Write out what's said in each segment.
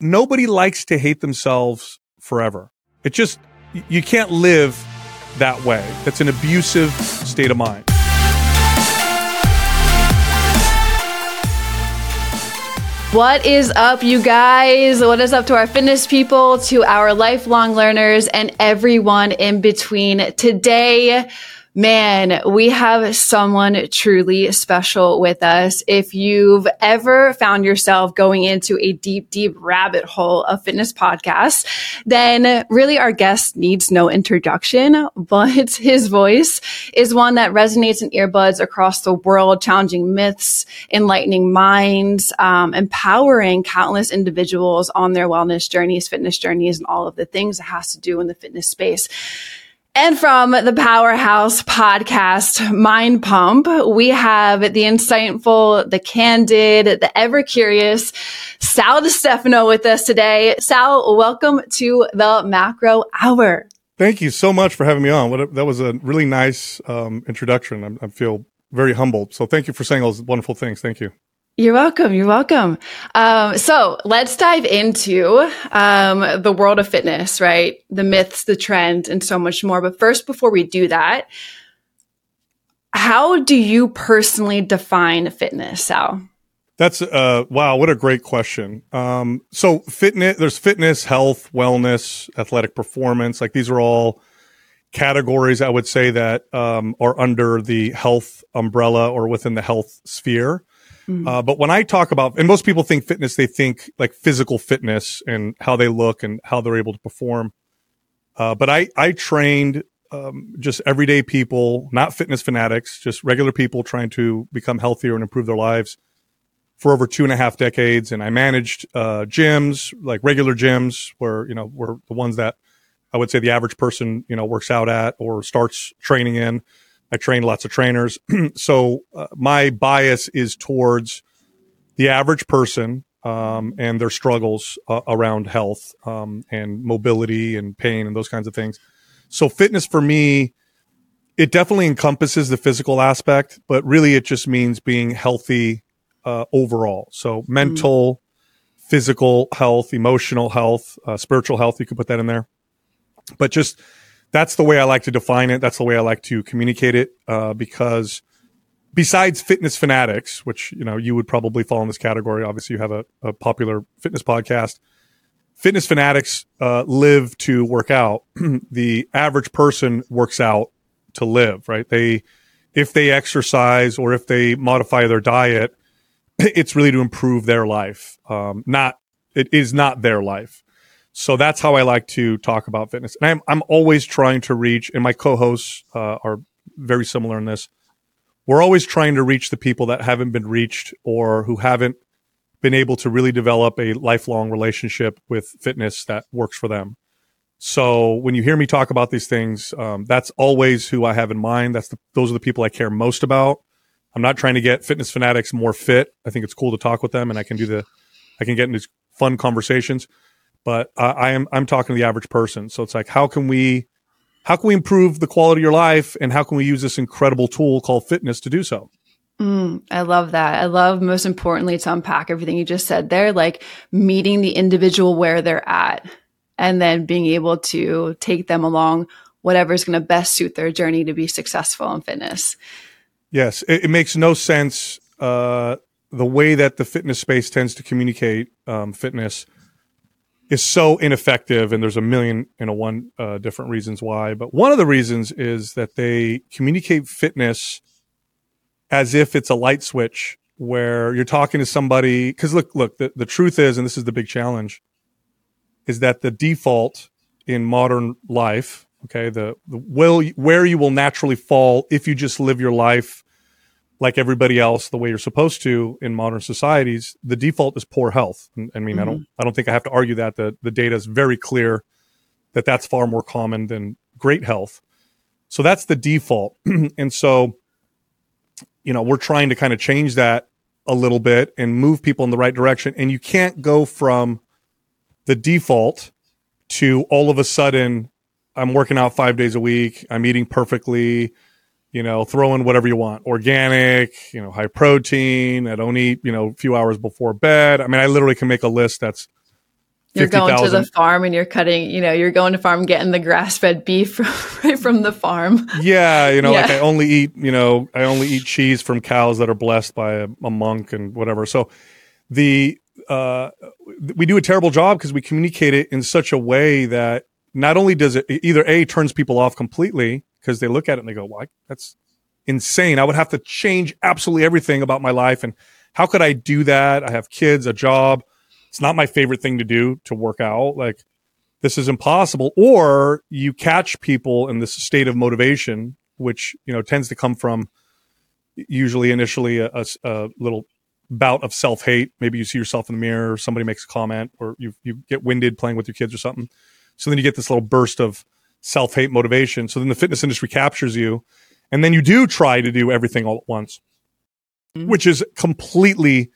nobody likes to hate themselves forever. It just, you can't live that way. That's an abusive state of mind. What is up, you guys? What is up to our fitness people, to our lifelong learners, and everyone in between? Today, Man, we have someone truly special with us. If you've ever found yourself going into a deep, deep rabbit hole of fitness podcasts, then really our guest needs no introduction, but his voice is one that resonates in earbuds across the world, challenging myths, enlightening minds, um, empowering countless individuals on their wellness journeys, fitness journeys, and all of the things that has to do in the fitness space. And from the Powerhouse podcast, Mind Pump, we have the insightful, the candid, the ever curious Sal Stefano with us today. Sal, welcome to the Macro Hour. Thank you so much for having me on. A, that was a really nice um, introduction. I, I feel very humbled. So thank you for saying all those wonderful things. Thank you. You're welcome. You're welcome. Um, so let's dive into um, the world of fitness, right? The myths, the trends, and so much more. But first, before we do that, how do you personally define fitness, Sal? That's uh wow, what a great question. Um, so fitness, there's fitness, health, wellness, athletic performance. Like these are all categories I would say that um, are under the health umbrella or within the health sphere. Mm-hmm. Uh, but when I talk about, and most people think fitness, they think like physical fitness and how they look and how they're able to perform. Uh, but I, I trained um, just everyday people, not fitness fanatics, just regular people trying to become healthier and improve their lives for over two and a half decades. And I managed uh, gyms, like regular gyms, where you know were the ones that I would say the average person you know works out at or starts training in. I train lots of trainers. so uh, my bias is towards the average person um, and their struggles uh, around health um, and mobility and pain and those kinds of things. So fitness for me, it definitely encompasses the physical aspect, but really it just means being healthy uh, overall. So mental, mm-hmm. physical health, emotional health, uh, spiritual health. You could put that in there, but just that's the way I like to define it. That's the way I like to communicate it. Uh, because besides fitness fanatics, which you know you would probably fall in this category. Obviously, you have a, a popular fitness podcast. Fitness fanatics uh, live to work out. the average person works out to live. Right? They, if they exercise or if they modify their diet, it's really to improve their life. Um, not it is not their life. So that's how I like to talk about fitness. And I'm, I'm always trying to reach, and my co hosts uh, are very similar in this. We're always trying to reach the people that haven't been reached or who haven't been able to really develop a lifelong relationship with fitness that works for them. So when you hear me talk about these things, um, that's always who I have in mind. That's the, those are the people I care most about. I'm not trying to get fitness fanatics more fit. I think it's cool to talk with them, and I can do the, I can get into fun conversations but uh, I am I'm talking to the average person. So it's like how can we how can we improve the quality of your life and how can we use this incredible tool called fitness to do so? Mm, I love that. I love most importantly to unpack everything you just said there, like meeting the individual where they're at and then being able to take them along whatever is going to best suit their journey to be successful in fitness. Yes, it, it makes no sense uh, the way that the fitness space tends to communicate um, fitness is so ineffective and there's a million and a one uh, different reasons why but one of the reasons is that they communicate fitness as if it's a light switch where you're talking to somebody because look look the, the truth is and this is the big challenge is that the default in modern life okay the, the will where you will naturally fall if you just live your life like everybody else the way you're supposed to in modern societies the default is poor health i mean mm-hmm. i don't mm-hmm. i don't think i have to argue that the, the data is very clear that that's far more common than great health so that's the default and so you know we're trying to kind of change that a little bit and move people in the right direction and you can't go from the default to all of a sudden i'm working out 5 days a week i'm eating perfectly you know, throw in whatever you want, organic, you know, high protein. I don't eat, you know, a few hours before bed. I mean, I literally can make a list that's You're going to the farm and you're cutting, you know, you're going to farm getting the grass fed beef right from the farm. Yeah, you know, yeah. like I only eat, you know, I only eat cheese from cows that are blessed by a, a monk and whatever. So the uh, we do a terrible job because we communicate it in such a way that not only does it either a turns people off completely because they look at it and they go, "Why? That's insane! I would have to change absolutely everything about my life, and how could I do that? I have kids, a job. It's not my favorite thing to do to work out. Like this is impossible." Or you catch people in this state of motivation, which you know tends to come from usually initially a, a, a little bout of self hate. Maybe you see yourself in the mirror, or somebody makes a comment, or you you get winded playing with your kids or something. So then you get this little burst of self hate motivation. So then the fitness industry captures you, and then you do try to do everything all at once, mm-hmm. which is completely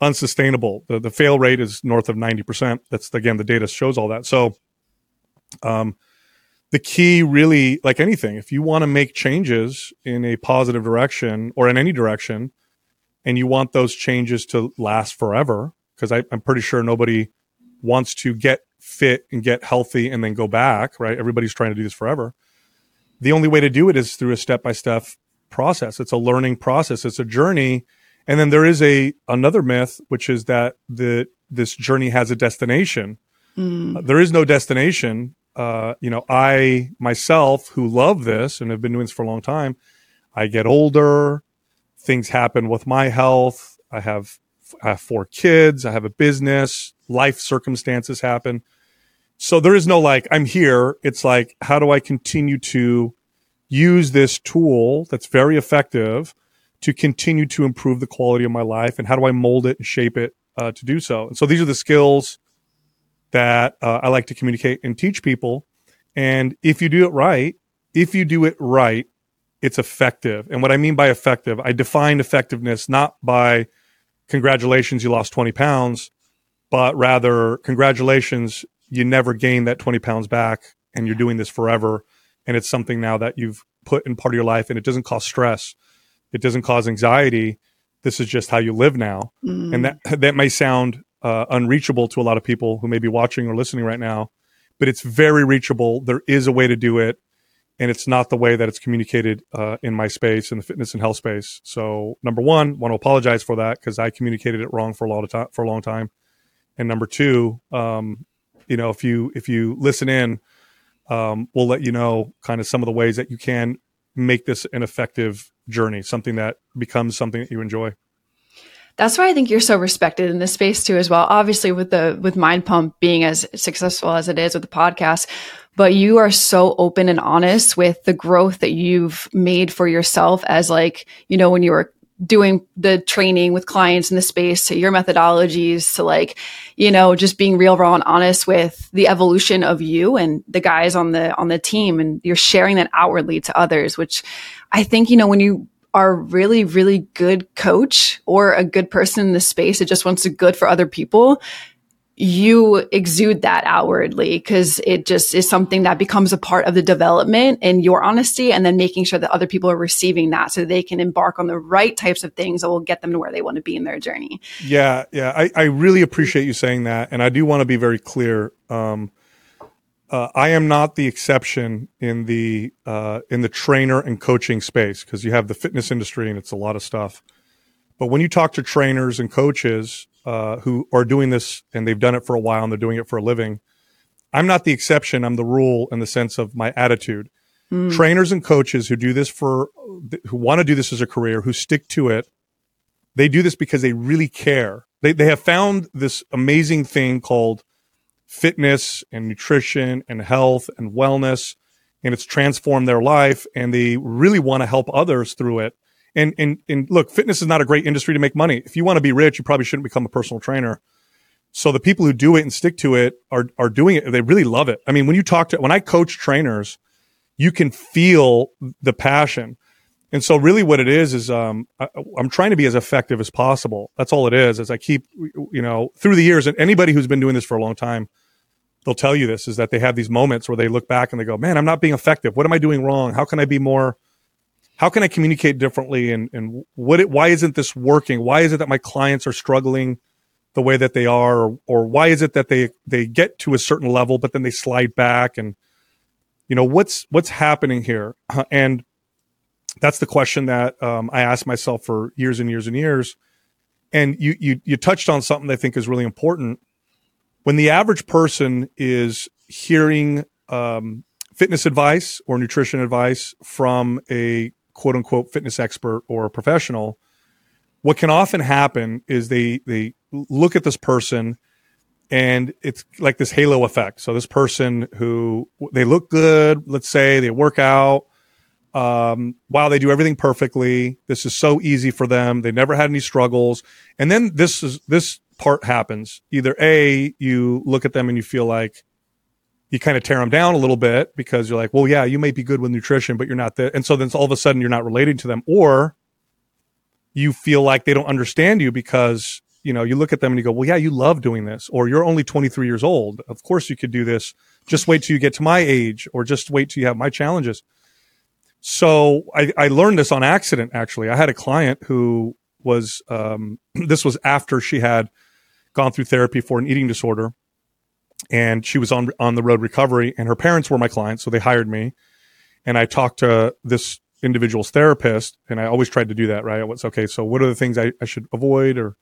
unsustainable. The the fail rate is north of ninety percent. That's again the data shows all that. So, um, the key really, like anything, if you want to make changes in a positive direction or in any direction and you want those changes to last forever because I'm pretty sure nobody wants to get fit and get healthy and then go back, right? Everybody's trying to do this forever. The only way to do it is through a step by step process. It's a learning process. It's a journey. And then there is a another myth, which is that the this journey has a destination. Mm. Uh, there is no destination. Uh, you know, I myself, who love this and have been doing this for a long time, I get older things happen with my health. I have, I have four kids. I have a business. Life circumstances happen. So there is no like, I'm here. It's like, how do I continue to use this tool that's very effective to continue to improve the quality of my life? And how do I mold it and shape it uh, to do so? And so these are the skills that uh, I like to communicate and teach people. And if you do it right, if you do it right, it's effective. And what I mean by effective, I define effectiveness not by congratulations, you lost 20 pounds, but rather congratulations, you never gained that 20 pounds back and you're doing this forever. And it's something now that you've put in part of your life and it doesn't cause stress. It doesn't cause anxiety. This is just how you live now. Mm. And that, that may sound uh, unreachable to a lot of people who may be watching or listening right now, but it's very reachable. There is a way to do it and it's not the way that it's communicated uh, in my space in the fitness and health space. So number one, want to apologize for that because I communicated it wrong for a lot of time for a long time. And number two, um, you know, if you if you listen in, um, we'll let you know kind of some of the ways that you can make this an effective journey, something that becomes something that you enjoy that's why I think you're so respected in this space too, as well. Obviously, with the with Mind Pump being as successful as it is with the podcast, but you are so open and honest with the growth that you've made for yourself as like you know when you were doing the training with clients in the space to your methodologies to like you know just being real raw and honest with the evolution of you and the guys on the on the team and you're sharing that outwardly to others which i think you know when you are really, really good coach or a good person in the space that just wants to good for other people, you exude that outwardly because it just is something that becomes a part of the development and your honesty and then making sure that other people are receiving that so they can embark on the right types of things that will get them to where they want to be in their journey. Yeah, yeah. I, I really appreciate you saying that. And I do want to be very clear. Um, uh, I am not the exception in the uh, in the trainer and coaching space because you have the fitness industry and it's a lot of stuff. But when you talk to trainers and coaches uh, who are doing this and they've done it for a while and they're doing it for a living, I'm not the exception. I'm the rule in the sense of my attitude. Mm. Trainers and coaches who do this for who want to do this as a career, who stick to it, they do this because they really care. They they have found this amazing thing called fitness and nutrition and health and wellness and it's transformed their life and they really want to help others through it. And, and, and look, fitness is not a great industry to make money. If you want to be rich, you probably shouldn't become a personal trainer. So the people who do it and stick to it are, are doing it. They really love it. I mean, when you talk to, when I coach trainers, you can feel the passion. And so really what it is, is, um, I, am trying to be as effective as possible. That's all it is, as I keep, you know, through the years and anybody who's been doing this for a long time, they'll tell you this is that they have these moments where they look back and they go, man, I'm not being effective. What am I doing wrong? How can I be more, how can I communicate differently? And, and what, it, why isn't this working? Why is it that my clients are struggling the way that they are or, or why is it that they they get to a certain level but then they slide back and you know what's what's happening here and that's the question that um, i asked myself for years and years and years and you you you touched on something that i think is really important when the average person is hearing um, fitness advice or nutrition advice from a quote unquote fitness expert or professional what can often happen is they they look at this person and it's like this halo effect. So this person who they look good, let's say they work out, um, wow, they do everything perfectly. This is so easy for them. They never had any struggles. And then this is this part happens. Either A, you look at them and you feel like you kind of tear them down a little bit because you're like, well, yeah, you may be good with nutrition, but you're not there. And so then all of a sudden you're not relating to them. Or you feel like they don't understand you because you know you look at them and you go well yeah you love doing this or you're only 23 years old of course you could do this just wait till you get to my age or just wait till you have my challenges so i, I learned this on accident actually i had a client who was um, this was after she had gone through therapy for an eating disorder and she was on on the road recovery and her parents were my clients so they hired me and i talked to this individual's therapist. And I always tried to do that, right? What's okay. So what are the things I, I should avoid or,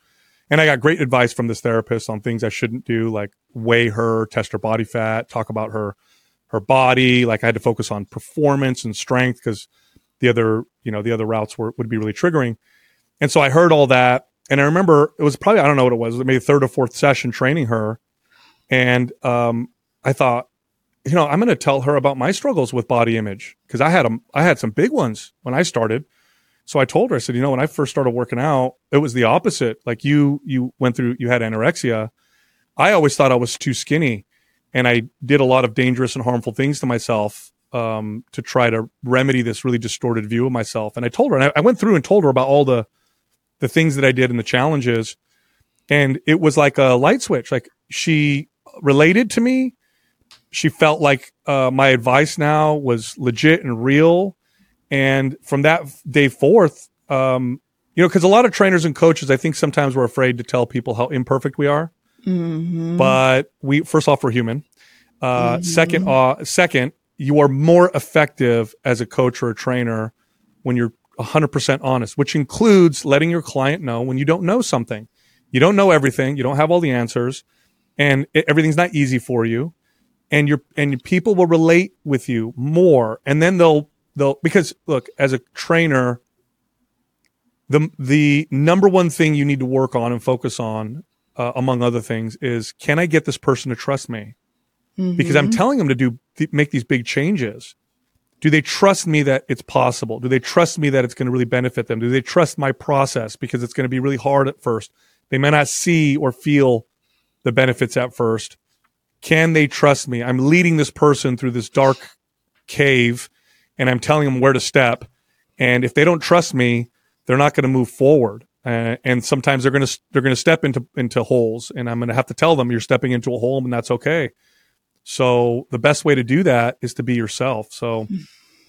and I got great advice from this therapist on things I shouldn't do, like weigh her, test her body fat, talk about her, her body. Like I had to focus on performance and strength because the other, you know, the other routes were, would be really triggering. And so I heard all that. And I remember it was probably, I don't know what it was, maybe third or fourth session training her. And, um, I thought, you know, I'm going to tell her about my struggles with body image because I had them. I had some big ones when I started. So I told her, I said, you know, when I first started working out, it was the opposite. Like you, you went through, you had anorexia. I always thought I was too skinny, and I did a lot of dangerous and harmful things to myself um, to try to remedy this really distorted view of myself. And I told her, and I, I went through and told her about all the the things that I did and the challenges, and it was like a light switch. Like she related to me she felt like uh, my advice now was legit and real. And from that day forth, um, you know, because a lot of trainers and coaches, I think sometimes we're afraid to tell people how imperfect we are. Mm-hmm. But we, first off, we're human. Uh, mm-hmm. Second, uh, second, you are more effective as a coach or a trainer when you're 100% honest, which includes letting your client know when you don't know something. You don't know everything. You don't have all the answers and it, everything's not easy for you and your and people will relate with you more and then they'll they'll because look as a trainer the the number one thing you need to work on and focus on uh, among other things is can i get this person to trust me? Mm-hmm. because i'm telling them to do th- make these big changes. Do they trust me that it's possible? Do they trust me that it's going to really benefit them? Do they trust my process because it's going to be really hard at first? They may not see or feel the benefits at first can they trust me? I'm leading this person through this dark cave and I'm telling them where to step. And if they don't trust me, they're not going to move forward. Uh, and sometimes they're going to they're going to step into into holes, and I'm going to have to tell them you're stepping into a hole, and that's okay. So the best way to do that is to be yourself. So,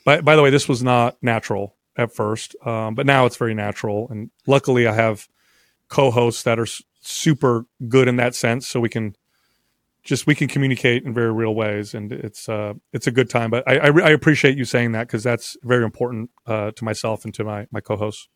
by by the way, this was not natural at first, um, but now it's very natural, and luckily I have co-hosts that are super good in that sense, so we can just we can communicate in very real ways, and it's uh, it's a good time. But I I, I appreciate you saying that because that's very important uh, to myself and to my my co-hosts.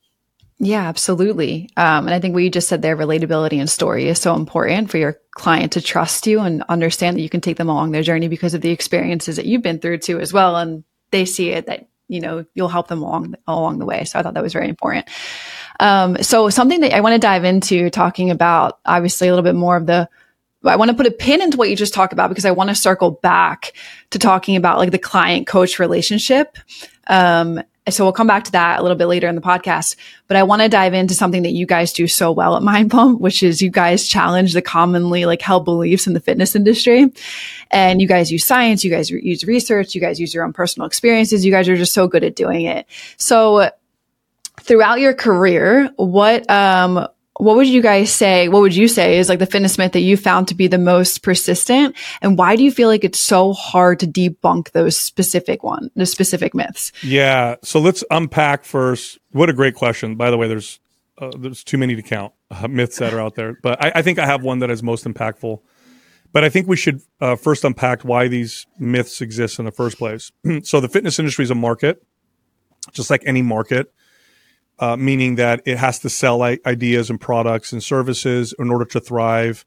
Yeah, absolutely. Um, and I think what you just said there, relatability and story is so important for your client to trust you and understand that you can take them along their journey because of the experiences that you've been through too as well. And they see it that, you know, you'll help them along, along the way. So I thought that was very important. Um, so something that I want to dive into talking about, obviously a little bit more of the I want to put a pin into what you just talked about because I want to circle back to talking about like the client coach relationship. Um, so we'll come back to that a little bit later in the podcast, but I want to dive into something that you guys do so well at Mind Pump, which is you guys challenge the commonly like held beliefs in the fitness industry. And you guys use science, you guys re- use research, you guys use your own personal experiences. You guys are just so good at doing it. So throughout your career, what, um, what would you guys say? What would you say is like the fitness myth that you found to be the most persistent? And why do you feel like it's so hard to debunk those specific one, the specific myths? Yeah. So let's unpack first. What a great question. By the way, there's uh, there's too many to count uh, myths that are out there, but I, I, think I have one that is most impactful. But I think we should uh, first unpack why these myths exist in the first place. so the fitness industry is a market, just like any market, uh, meaning that it has to sell ideas and products and services in order to thrive,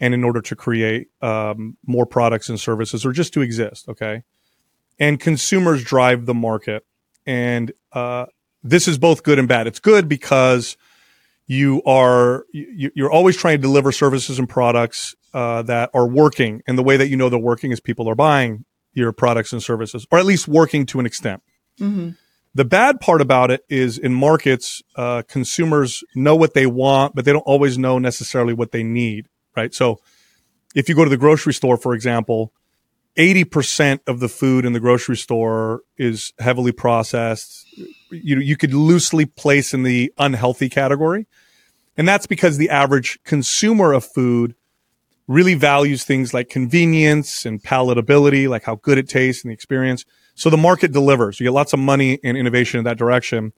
and in order to create um, more products and services, or just to exist. Okay, and consumers drive the market, and uh, this is both good and bad. It's good because you are you're always trying to deliver services and products uh, that are working, and the way that you know they're working is people are buying your products and services, or at least working to an extent. Mm-hmm. The bad part about it is in markets, uh, consumers know what they want, but they don't always know necessarily what they need. Right. So, if you go to the grocery store, for example, 80% of the food in the grocery store is heavily processed. You, you could loosely place in the unhealthy category. And that's because the average consumer of food really values things like convenience and palatability, like how good it tastes and the experience. So the market delivers. You get lots of money and innovation in that direction.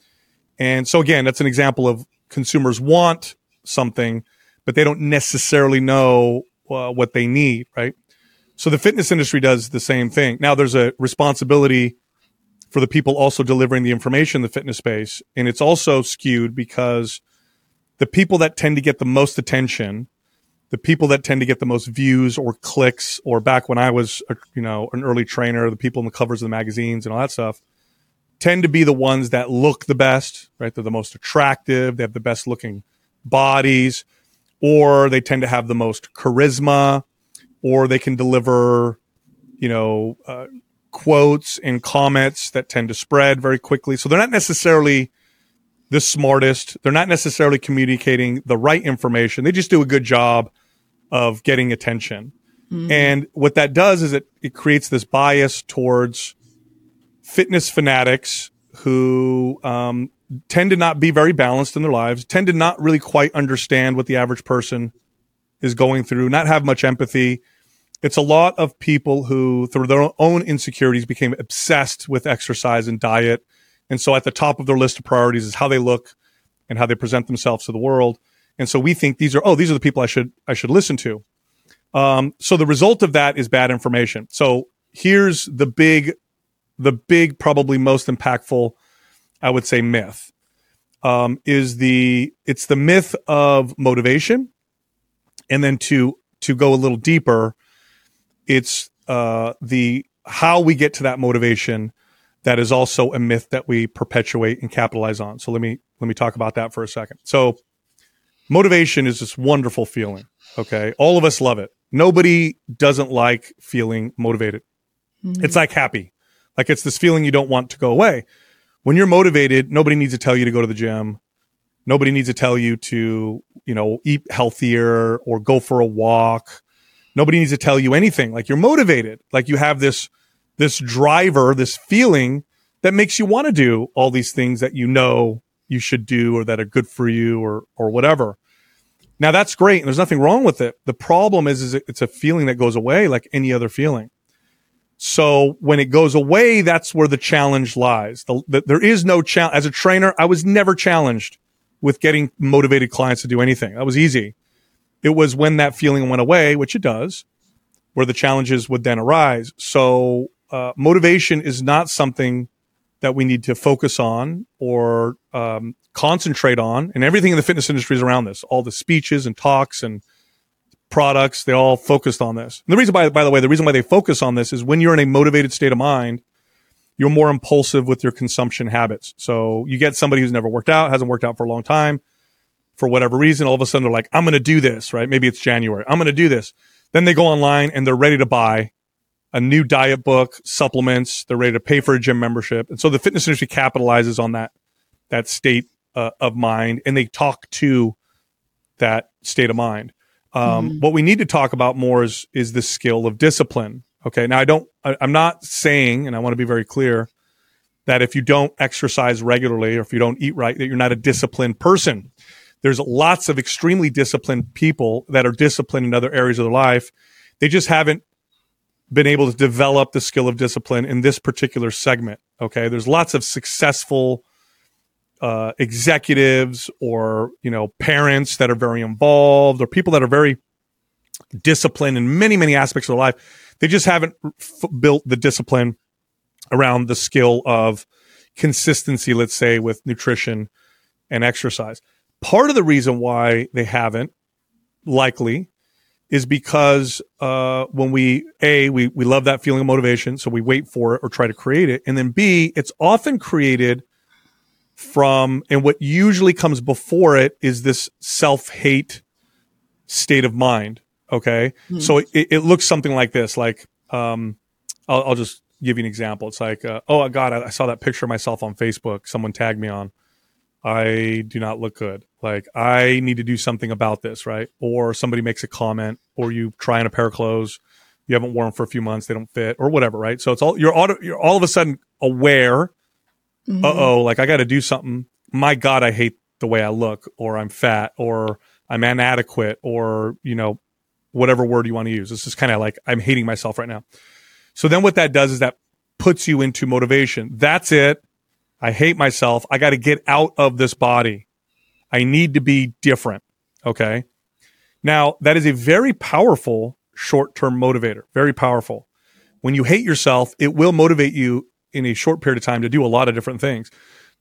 And so again, that's an example of consumers want something, but they don't necessarily know uh, what they need, right? So the fitness industry does the same thing. Now there's a responsibility for the people also delivering the information in the fitness space. And it's also skewed because the people that tend to get the most attention, the people that tend to get the most views or clicks, or back when I was, a, you know, an early trainer, the people in the covers of the magazines and all that stuff, tend to be the ones that look the best, right? They're the most attractive. They have the best looking bodies, or they tend to have the most charisma or they can deliver, you know, uh, quotes and comments that tend to spread very quickly. So they're not necessarily the smartest. They're not necessarily communicating the right information. They just do a good job of getting attention. Mm-hmm. And what that does is it, it creates this bias towards fitness fanatics who um, tend to not be very balanced in their lives, tend to not really quite understand what the average person is going through, not have much empathy, it's a lot of people who, through their own insecurities, became obsessed with exercise and diet. And so at the top of their list of priorities is how they look and how they present themselves to the world. And so we think these are, oh, these are the people I should, I should listen to. Um, so the result of that is bad information. So here's the big, the big, probably most impactful, I would say myth, um, is the, it's the myth of motivation. And then to, to go a little deeper, it's uh, the how we get to that motivation that is also a myth that we perpetuate and capitalize on. So let me let me talk about that for a second. So motivation is this wonderful feeling. Okay, all of us love it. Nobody doesn't like feeling motivated. Mm-hmm. It's like happy, like it's this feeling you don't want to go away. When you're motivated, nobody needs to tell you to go to the gym. Nobody needs to tell you to, you know, eat healthier or go for a walk Nobody needs to tell you anything. Like you're motivated. Like you have this, this driver, this feeling that makes you want to do all these things that you know you should do or that are good for you or, or whatever. Now that's great. And there's nothing wrong with it. The problem is, is it's a feeling that goes away like any other feeling. So when it goes away, that's where the challenge lies. The, the, there is no challenge. As a trainer, I was never challenged with getting motivated clients to do anything. That was easy. It was when that feeling went away, which it does, where the challenges would then arise. So uh, motivation is not something that we need to focus on or um, concentrate on. And everything in the fitness industry is around this. All the speeches and talks and products, they all focused on this. And the reason, by, by the way, the reason why they focus on this is when you're in a motivated state of mind, you're more impulsive with your consumption habits. So you get somebody who's never worked out, hasn't worked out for a long time for whatever reason, all of a sudden they're like, I'm going to do this, right? Maybe it's January. I'm going to do this. Then they go online and they're ready to buy a new diet book, supplements. They're ready to pay for a gym membership. And so the fitness industry capitalizes on that, that state uh, of mind and they talk to that state of mind. Um, mm-hmm. What we need to talk about more is, is the skill of discipline. Okay. Now I don't, I, I'm not saying, and I want to be very clear that if you don't exercise regularly or if you don't eat right, that you're not a disciplined person there's lots of extremely disciplined people that are disciplined in other areas of their life. They just haven't been able to develop the skill of discipline in this particular segment. Okay. There's lots of successful uh, executives or you know parents that are very involved or people that are very disciplined in many many aspects of their life they just haven't f- built the discipline around the skill of consistency let's say with nutrition and exercise part of the reason why they haven't likely is because uh, when we a we we love that feeling of motivation so we wait for it or try to create it. And then b it's often created from and what usually comes before it is this self-hate state of mind okay? Mm-hmm. so it, it, looks something like this like um i'll, I'll just give you an example. It's like uh, oh god I, I saw that picture of myself on facebook. Someone tagged me on i do not look good like i need to do something about this right or somebody makes a comment or you try on a pair of clothes you haven't worn for a few months they don't fit or whatever right so it's all you're auto, you're all of a sudden aware mm-hmm. uh oh, like I got to do something. My God, I hate the way I look, or I'm fat, or I'm inadequate, or, you know, whatever word you want to use. This is kind of like I'm hating myself right now. So then what that does is that puts you into motivation. That's it. I hate myself. I got to get out of this body. I need to be different. Okay. Now, that is a very powerful short term motivator, very powerful. When you hate yourself, it will motivate you in a short period of time to do a lot of different things.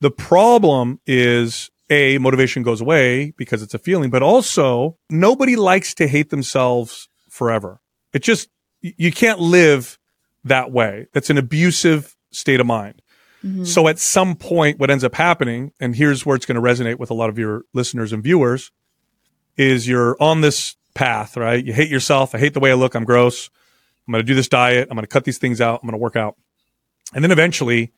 The problem is a motivation goes away because it's a feeling, but also nobody likes to hate themselves forever. It just, you can't live that way. That's an abusive state of mind. Mm-hmm. So at some point, what ends up happening, and here's where it's going to resonate with a lot of your listeners and viewers, is you're on this path, right? You hate yourself. I hate the way I look. I'm gross. I'm going to do this diet. I'm going to cut these things out. I'm going to work out. And then eventually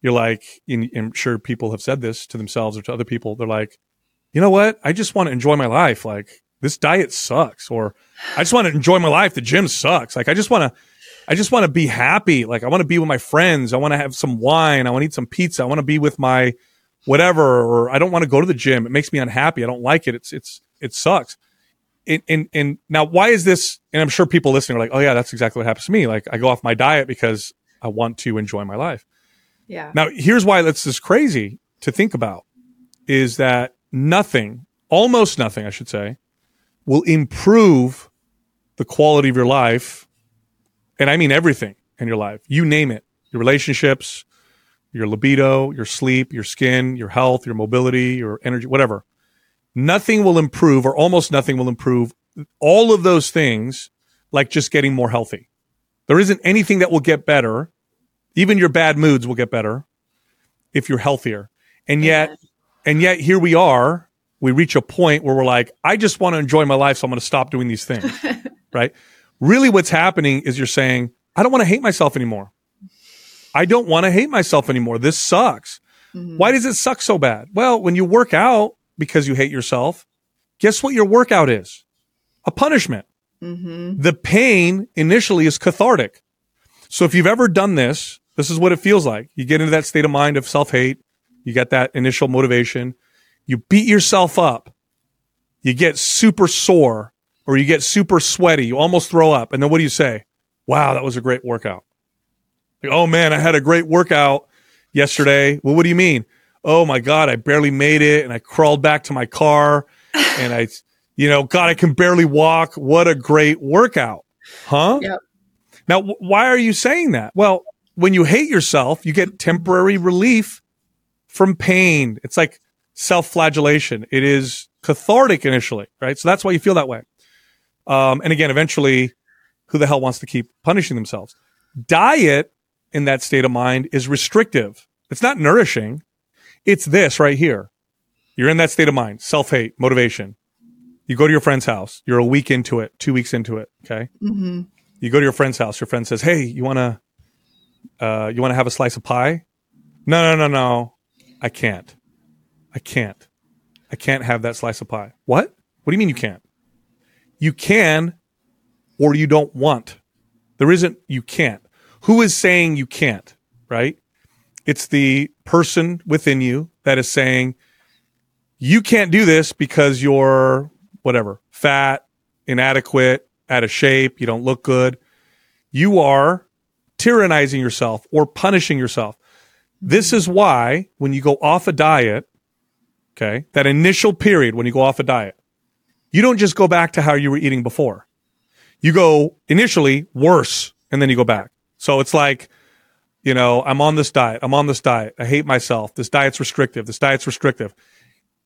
you're like, I'm sure people have said this to themselves or to other people. They're like, you know what? I just want to enjoy my life. Like this diet sucks, or I just want to enjoy my life. The gym sucks. Like I just want to, I just want to be happy. Like I want to be with my friends. I want to have some wine. I want to eat some pizza. I want to be with my whatever, or I don't want to go to the gym. It makes me unhappy. I don't like it. It's, it's, it sucks. And, and, and now why is this? And I'm sure people listening are like, oh yeah, that's exactly what happens to me. Like I go off my diet because I want to enjoy my life. Yeah. Now, here's why that's just crazy to think about is that nothing, almost nothing, I should say, will improve the quality of your life. And I mean everything in your life. You name it your relationships, your libido, your sleep, your skin, your health, your mobility, your energy, whatever. Nothing will improve, or almost nothing will improve all of those things like just getting more healthy. There isn't anything that will get better. Even your bad moods will get better if you're healthier. And yet, and yet here we are. We reach a point where we're like, I just want to enjoy my life. So I'm going to stop doing these things. right. Really what's happening is you're saying, I don't want to hate myself anymore. I don't want to hate myself anymore. This sucks. Mm-hmm. Why does it suck so bad? Well, when you work out because you hate yourself, guess what your workout is? A punishment. Mm-hmm. The pain initially is cathartic. So if you've ever done this, this is what it feels like. You get into that state of mind of self hate. You get that initial motivation. You beat yourself up. You get super sore or you get super sweaty. You almost throw up. And then what do you say? Wow, that was a great workout. Like, oh man, I had a great workout yesterday. Well, what do you mean? Oh my God, I barely made it and I crawled back to my car and I you know, God, I can barely walk. What a great workout. Huh? Yep. Now, w- why are you saying that? Well, when you hate yourself, you get temporary relief from pain. It's like self flagellation. It is cathartic initially, right? So that's why you feel that way. Um, and again, eventually, who the hell wants to keep punishing themselves? Diet in that state of mind is restrictive. It's not nourishing. It's this right here. You're in that state of mind, self hate, motivation. You go to your friend's house. You're a week into it, two weeks into it. Okay. Mm-hmm. You go to your friend's house. Your friend says, "Hey, you want to, uh, you want to have a slice of pie?" No, no, no, no. I can't. I can't. I can't have that slice of pie. What? What do you mean you can't? You can, or you don't want. There isn't. You can't. Who is saying you can't? Right. It's the person within you that is saying you can't do this because you're whatever, fat, inadequate, out of shape, you don't look good. You are tyrannizing yourself or punishing yourself. This is why when you go off a diet, okay, that initial period when you go off a diet, you don't just go back to how you were eating before. You go initially worse and then you go back. So it's like, you know, I'm on this diet. I'm on this diet. I hate myself. This diet's restrictive. This diet's restrictive.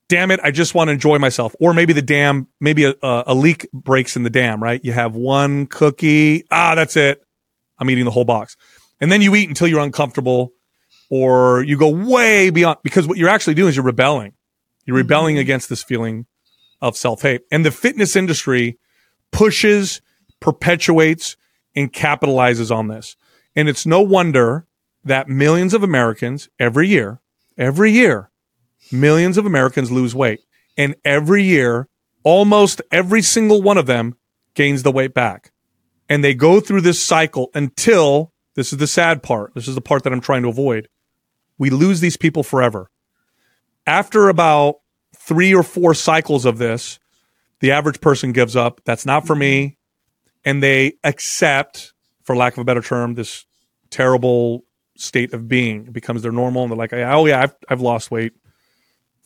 Damn it. I just want to enjoy myself. Or maybe the dam, maybe a, a leak breaks in the dam, right? You have one cookie. Ah, that's it. I'm eating the whole box. And then you eat until you're uncomfortable or you go way beyond because what you're actually doing is you're rebelling. You're rebelling mm-hmm. against this feeling of self hate. And the fitness industry pushes, perpetuates, and capitalizes on this. And it's no wonder that millions of Americans every year, every year, millions of Americans lose weight. And every year, almost every single one of them gains the weight back. And they go through this cycle until this is the sad part. This is the part that I'm trying to avoid. We lose these people forever. After about three or four cycles of this, the average person gives up. That's not for me. And they accept, for lack of a better term, this terrible state of being. It becomes their normal. And they're like, oh, yeah, I've, I've lost weight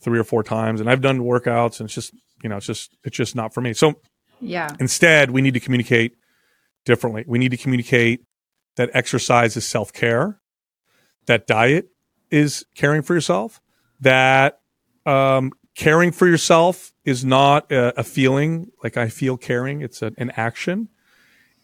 three or four times and I've done workouts and it's just, you know, it's just, it's just not for me. So, yeah. Instead, we need to communicate differently. We need to communicate that exercise is self care, that diet is caring for yourself, that um, caring for yourself is not a, a, feeling like I feel caring. It's a, an action.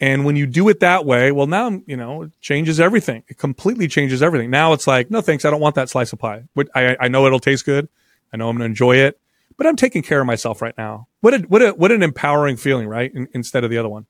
And when you do it that way, well, now, you know, it changes everything. It completely changes everything. Now it's like, no, thanks. I don't want that slice of pie. I, I know it'll taste good. I know I'm going to enjoy it, but I'm taking care of myself right now. What a, what a, what an empowering feeling, right? In, instead of the other one.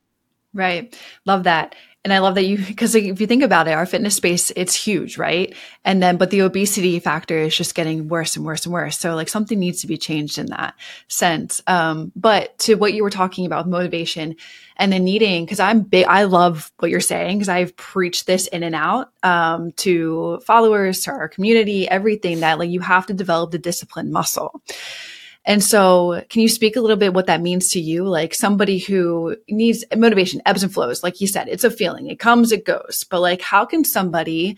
Right. Love that. And I love that you, because if you think about it, our fitness space, it's huge, right? And then, but the obesity factor is just getting worse and worse and worse. So like something needs to be changed in that sense. Um, but to what you were talking about motivation and then needing, because I'm big, I love what you're saying because I've preached this in and out um, to followers, to our community, everything that like you have to develop the discipline muscle. And so, can you speak a little bit what that means to you? Like somebody who needs motivation, ebbs and flows. Like you said, it's a feeling. It comes, it goes. But like, how can somebody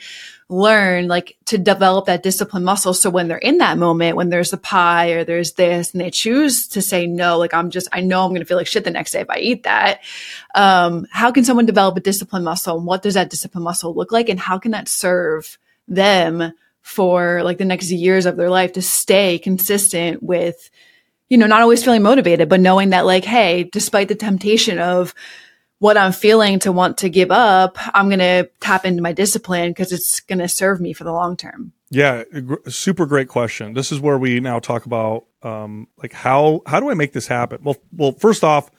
learn like to develop that discipline muscle so when they're in that moment, when there's a pie or there's this, and they choose to say no, like I'm just, I know I'm going to feel like shit the next day if I eat that. Um, how can someone develop a discipline muscle? And what does that discipline muscle look like? And how can that serve them? For like the next years of their life to stay consistent with, you know, not always feeling motivated, but knowing that like, hey, despite the temptation of what I'm feeling to want to give up, I'm going to tap into my discipline because it's going to serve me for the long term. Yeah, super great question. This is where we now talk about um, like how how do I make this happen? Well, well, first off,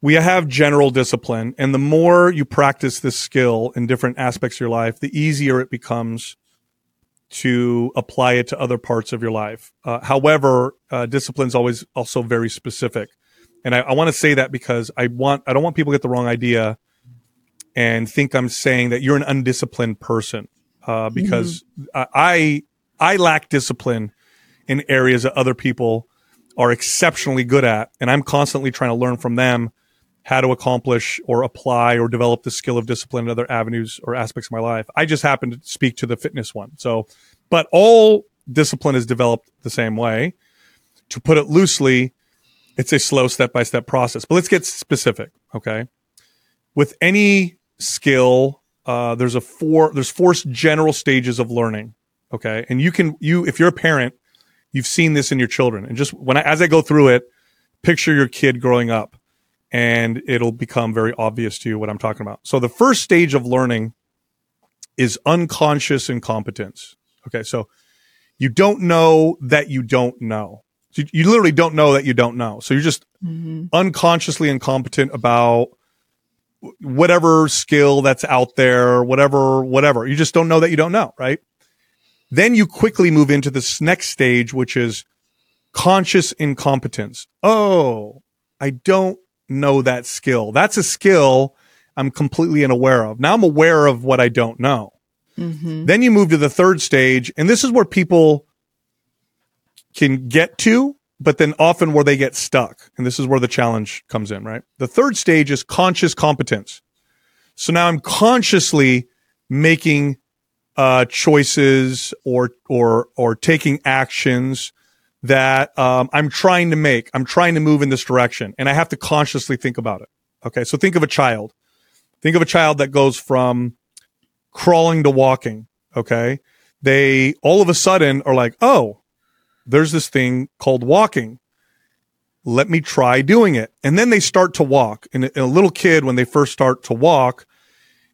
we have general discipline, and the more you practice this skill in different aspects of your life, the easier it becomes to apply it to other parts of your life. Uh, however, uh, discipline is always also very specific, and I, I want to say that because I want I don't want people to get the wrong idea and think I'm saying that you're an undisciplined person uh, because mm-hmm. I I lack discipline in areas that other people are exceptionally good at, and I'm constantly trying to learn from them how to accomplish or apply or develop the skill of discipline in other avenues or aspects of my life. I just happen to speak to the fitness one. So, but all discipline is developed the same way. To put it loosely, it's a slow step by step process. But let's get specific. Okay. With any skill, uh, there's a four, there's four general stages of learning. Okay. And you can, you, if you're a parent, you've seen this in your children. And just when I, as I go through it, picture your kid growing up and it'll become very obvious to you what I'm talking about. So the first stage of learning is unconscious incompetence. Okay. So you don't know that you don't know. You, you literally don't know that you don't know. So you're just mm-hmm. unconsciously incompetent about whatever skill that's out there, whatever, whatever. You just don't know that you don't know, right? Then you quickly move into this next stage, which is conscious incompetence. Oh, I don't know that skill. That's a skill I'm completely unaware of. Now I'm aware of what I don't know. Mm-hmm. Then you move to the third stage, and this is where people can get to, but then often where they get stuck. And this is where the challenge comes in, right? The third stage is conscious competence. So now I'm consciously making uh, choices or or or taking actions that um, I'm trying to make. I'm trying to move in this direction, and I have to consciously think about it. Okay, so think of a child. Think of a child that goes from crawling to walking. Okay, they all of a sudden are like, oh, there's this thing called walking. Let me try doing it. And then they start to walk. And a, a little kid, when they first start to walk,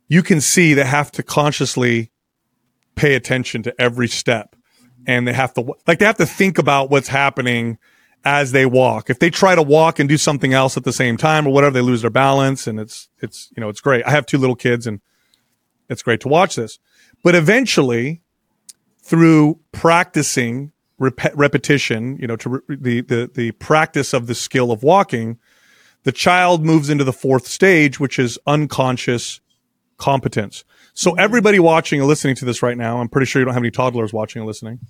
you can see they have to consciously pay attention to every step and they have to like they have to think about what's happening as they walk. If they try to walk and do something else at the same time or whatever, they lose their balance and it's it's you know, it's great. I have two little kids and it's great to watch this. But eventually through practicing rep- repetition, you know, to re- the the the practice of the skill of walking, the child moves into the fourth stage which is unconscious competence. So everybody watching and listening to this right now, I'm pretty sure you don't have any toddlers watching and listening.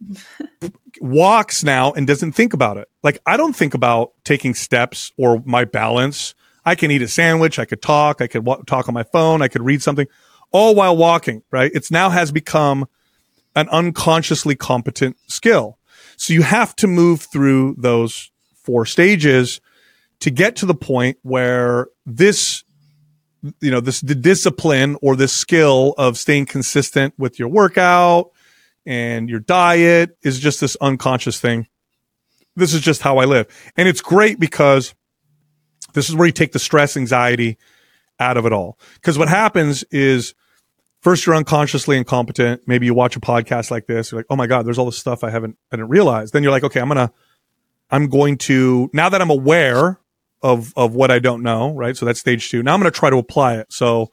walks now and doesn't think about it. Like I don't think about taking steps or my balance. I can eat a sandwich. I could talk. I could w- talk on my phone. I could read something all while walking, right? It's now has become an unconsciously competent skill. So you have to move through those four stages to get to the point where this you know this the discipline or this skill of staying consistent with your workout and your diet is just this unconscious thing. This is just how i live. And it's great because this is where you take the stress anxiety out of it all. Because what happens is first you're unconsciously incompetent. Maybe you watch a podcast like this you're like oh my god there's all this stuff i haven't i didn't realize. Then you're like okay i'm gonna i'm going to now that i'm aware of of what I don't know, right? So that's stage two. Now I'm going to try to apply it. So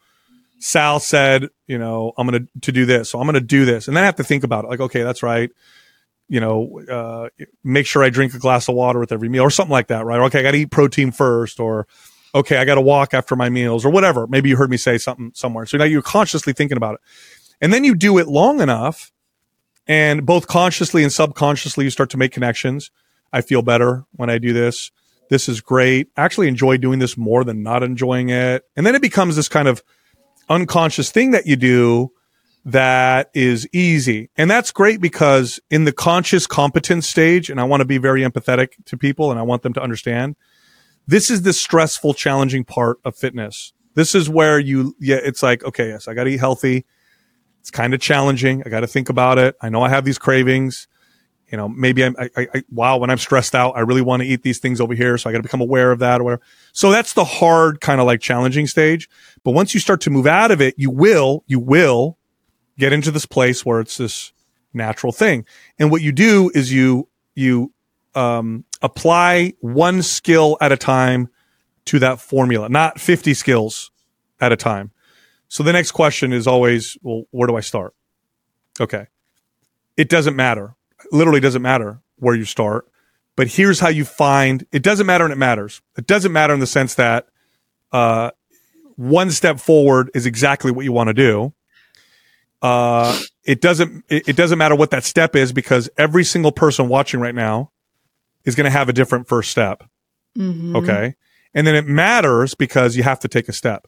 Sal said, you know, I'm going to to do this, so I'm going to do this, and then I have to think about it. Like, okay, that's right. You know, uh, make sure I drink a glass of water with every meal, or something like that, right? okay, I got to eat protein first, or okay, I got to walk after my meals, or whatever. Maybe you heard me say something somewhere. So now you're consciously thinking about it, and then you do it long enough, and both consciously and subconsciously, you start to make connections. I feel better when I do this this is great. I actually enjoy doing this more than not enjoying it. And then it becomes this kind of unconscious thing that you do that is easy. And that's great because in the conscious competence stage, and I want to be very empathetic to people and I want them to understand, this is the stressful, challenging part of fitness. This is where you, yeah, it's like, okay, yes, I got to eat healthy. It's kind of challenging. I got to think about it. I know I have these cravings you know, maybe I'm, I, I, wow, when I'm stressed out, I really want to eat these things over here. So I got to become aware of that or whatever. So that's the hard kind of like challenging stage. But once you start to move out of it, you will, you will get into this place where it's this natural thing. And what you do is you, you, um, apply one skill at a time to that formula, not 50 skills at a time. So the next question is always, well, where do I start? Okay. It doesn't matter literally doesn't matter where you start. But here's how you find it doesn't matter and it matters. It doesn't matter in the sense that uh, one step forward is exactly what you want to do. Uh, it doesn't it, it doesn't matter what that step is because every single person watching right now is going to have a different first step. Mm-hmm. Okay. And then it matters because you have to take a step.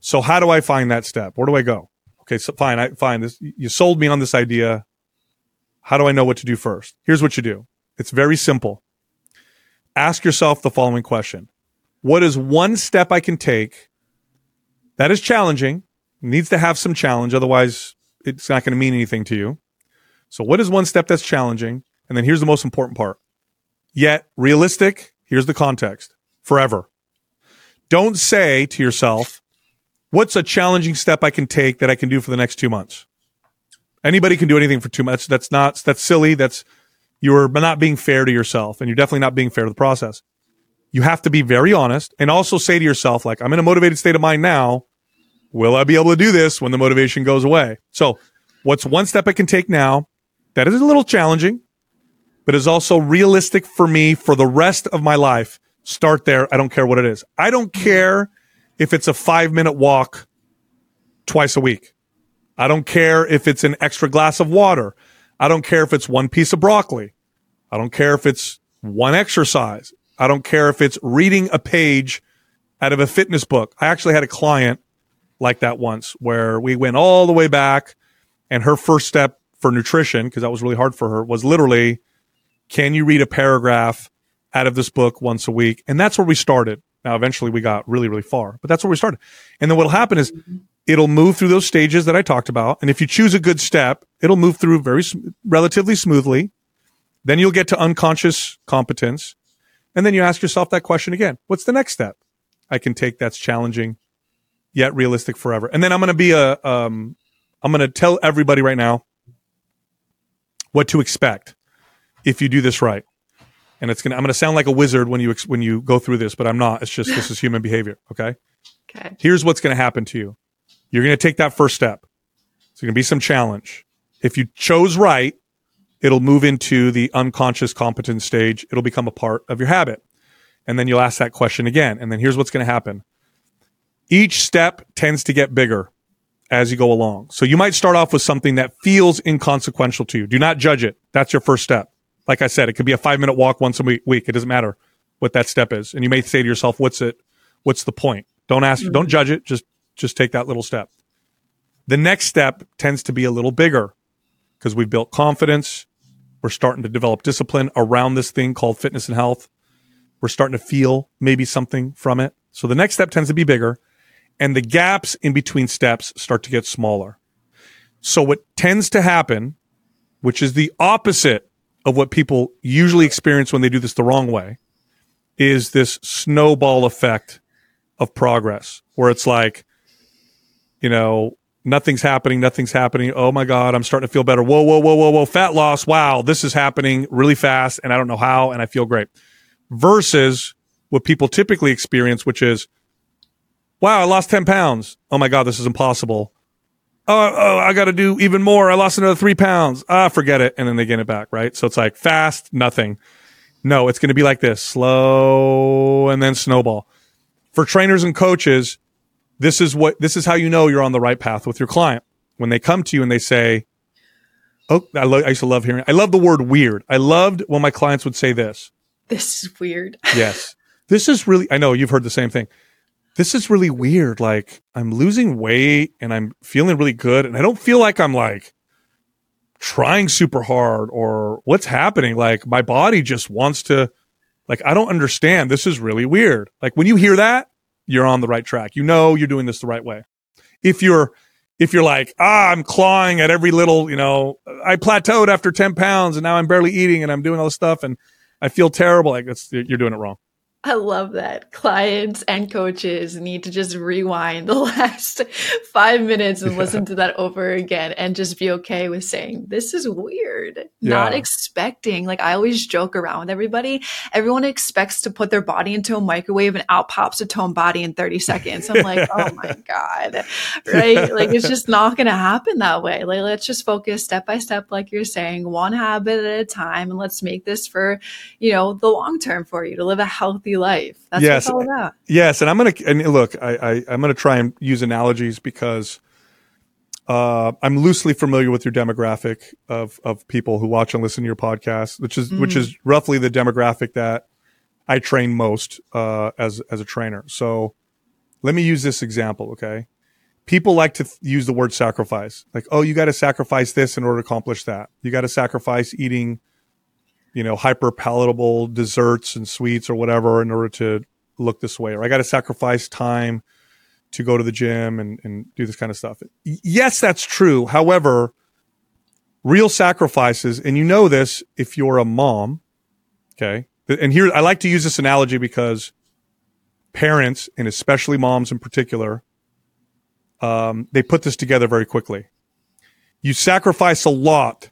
So how do I find that step? Where do I go? Okay, so fine, I find this. You sold me on this idea. How do I know what to do first? Here's what you do. It's very simple. Ask yourself the following question. What is one step I can take that is challenging, needs to have some challenge. Otherwise, it's not going to mean anything to you. So what is one step that's challenging? And then here's the most important part. Yet realistic. Here's the context forever. Don't say to yourself, what's a challenging step I can take that I can do for the next two months? Anybody can do anything for too much. That's not, that's silly. That's, you're not being fair to yourself and you're definitely not being fair to the process. You have to be very honest and also say to yourself, like, I'm in a motivated state of mind now. Will I be able to do this when the motivation goes away? So what's one step I can take now that is a little challenging, but is also realistic for me for the rest of my life? Start there. I don't care what it is. I don't care if it's a five minute walk twice a week. I don't care if it's an extra glass of water. I don't care if it's one piece of broccoli. I don't care if it's one exercise. I don't care if it's reading a page out of a fitness book. I actually had a client like that once where we went all the way back And her first step for nutrition, because that was really hard for her, was literally, can you read a paragraph out of this book once a week? And that's where we started. Now, eventually we got really, really far, but that's where we started. And then what'll happen is it'll move through those stages that I talked about. And if you choose a good step, it'll move through very relatively smoothly. Then you'll get to unconscious competence. And then you ask yourself that question again. What's the next step I can take that's challenging yet realistic forever? And then I'm going to be a, um, I'm going to tell everybody right now what to expect if you do this right and it's gonna I'm gonna sound like a wizard when you when you go through this, but I'm not. It's just this is human behavior. Okay. Okay. Here's what's gonna happen to you. You're gonna take that first step. It's gonna be some challenge. If you chose right, it'll move into the unconscious competence stage. It'll become a part of your habit, and then you'll ask that question again. And then here's what's gonna happen. Each step tends to get bigger as you go along. So you might start off with something that feels inconsequential to you. Do not judge it. That's your first step like I said, it could be a five minute walk once a week. It doesn't matter what that step is. And you may say to yourself, what's it? What's the point? Don't ask, mm-hmm. don't judge it. Just, just take that little step. The next step tends to be a little bigger because we've built confidence. We're starting to develop discipline around this thing called fitness and health. We're starting to feel maybe something from it. So the next step tends to be bigger and the gaps in between steps start to get smaller. So what tends to happen, which is the opposite of what people usually experience when they do this the wrong way is this snowball effect of progress where it's like, you know, nothing's happening, nothing's happening. Oh my God, I'm starting to feel better. Whoa, whoa, whoa, whoa, whoa, fat loss. Wow, this is happening really fast and I don't know how and I feel great. Versus what people typically experience, which is, wow, I lost 10 pounds. Oh my God, this is impossible oh, oh I got to do even more. I lost another three pounds. Ah, forget it. And then they get it back, right? So it's like fast, nothing. No, it's going to be like this slow and then snowball. For trainers and coaches, this is what, this is how you know you're on the right path with your client. When they come to you and they say, Oh, I, lo- I used to love hearing, I love the word weird. I loved when my clients would say this. This is weird. yes. This is really, I know you've heard the same thing this is really weird. Like I'm losing weight and I'm feeling really good. And I don't feel like I'm like trying super hard or what's happening. Like my body just wants to, like, I don't understand. This is really weird. Like when you hear that, you're on the right track. You know, you're doing this the right way. If you're, if you're like, ah, I'm clawing at every little, you know, I plateaued after 10 pounds and now I'm barely eating and I'm doing all this stuff and I feel terrible. Like that's, you're doing it wrong. I love that. Clients and coaches need to just rewind the last five minutes and yeah. listen to that over again and just be okay with saying, this is weird. Yeah. Not expecting. Like I always joke around with everybody. Everyone expects to put their body into a microwave and out pops a toned body in 30 seconds. I'm like, oh my God. Right. Like it's just not going to happen that way. Like let's just focus step by step, like you're saying, one habit at a time. And let's make this for, you know, the long term for you to live a healthy life. That's yes. all about. Yes, and I'm gonna and look, I, I am gonna try and use analogies because uh, I'm loosely familiar with your demographic of of people who watch and listen to your podcast, which is mm. which is roughly the demographic that I train most uh, as as a trainer. So let me use this example, okay? People like to th- use the word sacrifice, like, oh, you got to sacrifice this in order to accomplish that. You got to sacrifice eating you know, hyper palatable desserts and sweets or whatever in order to look this way, or I got to sacrifice time to go to the gym and, and do this kind of stuff. Yes, that's true. However, real sacrifices, and you know this if you're a mom, okay? And here, I like to use this analogy because parents, and especially moms in particular, um, they put this together very quickly. You sacrifice a lot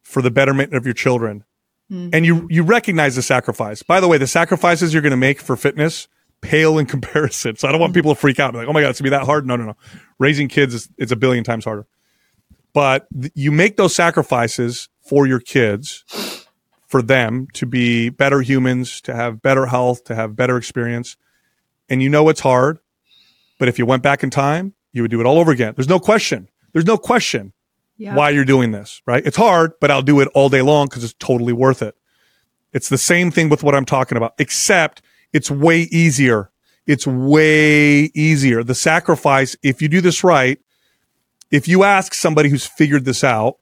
for the betterment of your children. Mm-hmm. And you, you recognize the sacrifice. By the way, the sacrifices you're going to make for fitness pale in comparison. So I don't want people to freak out. Like, oh my God, it's gonna be that hard. No, no, no. Raising kids is, it's a billion times harder. But th- you make those sacrifices for your kids, for them to be better humans, to have better health, to have better experience. And you know it's hard. But if you went back in time, you would do it all over again. There's no question. There's no question why you're doing this, right? It's hard, but I'll do it all day long because it's totally worth it. It's the same thing with what I'm talking about, except it's way easier. It's way easier. The sacrifice, if you do this right, if you ask somebody who's figured this out,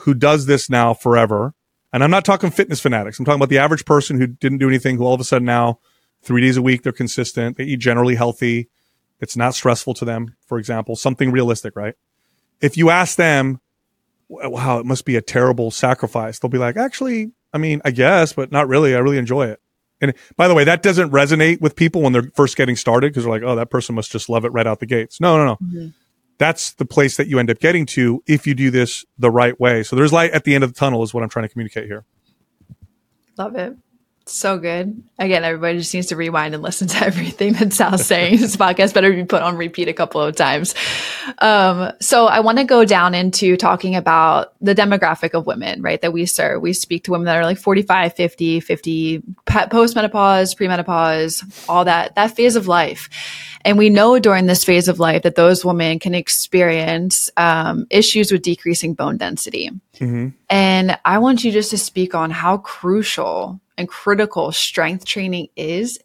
who does this now forever, and I'm not talking fitness fanatics, I'm talking about the average person who didn't do anything, who all of a sudden now, three days a week, they're consistent, they eat generally healthy, it's not stressful to them, for example, something realistic, right? If you ask them, wow, it must be a terrible sacrifice, they'll be like, actually, I mean, I guess, but not really. I really enjoy it. And by the way, that doesn't resonate with people when they're first getting started because they're like, oh, that person must just love it right out the gates. No, no, no. Mm-hmm. That's the place that you end up getting to if you do this the right way. So there's light at the end of the tunnel, is what I'm trying to communicate here. Love it. So good. Again, everybody just needs to rewind and listen to everything that Sal's saying. this podcast better be put on repeat a couple of times. Um, so I want to go down into talking about the demographic of women, right? That we serve. We speak to women that are like 45, 50, 50, post-menopause, pre-menopause, all that, that phase of life. And we know during this phase of life that those women can experience um, issues with decreasing bone density. Mm-hmm. And I want you just to speak on how crucial and critical strength training is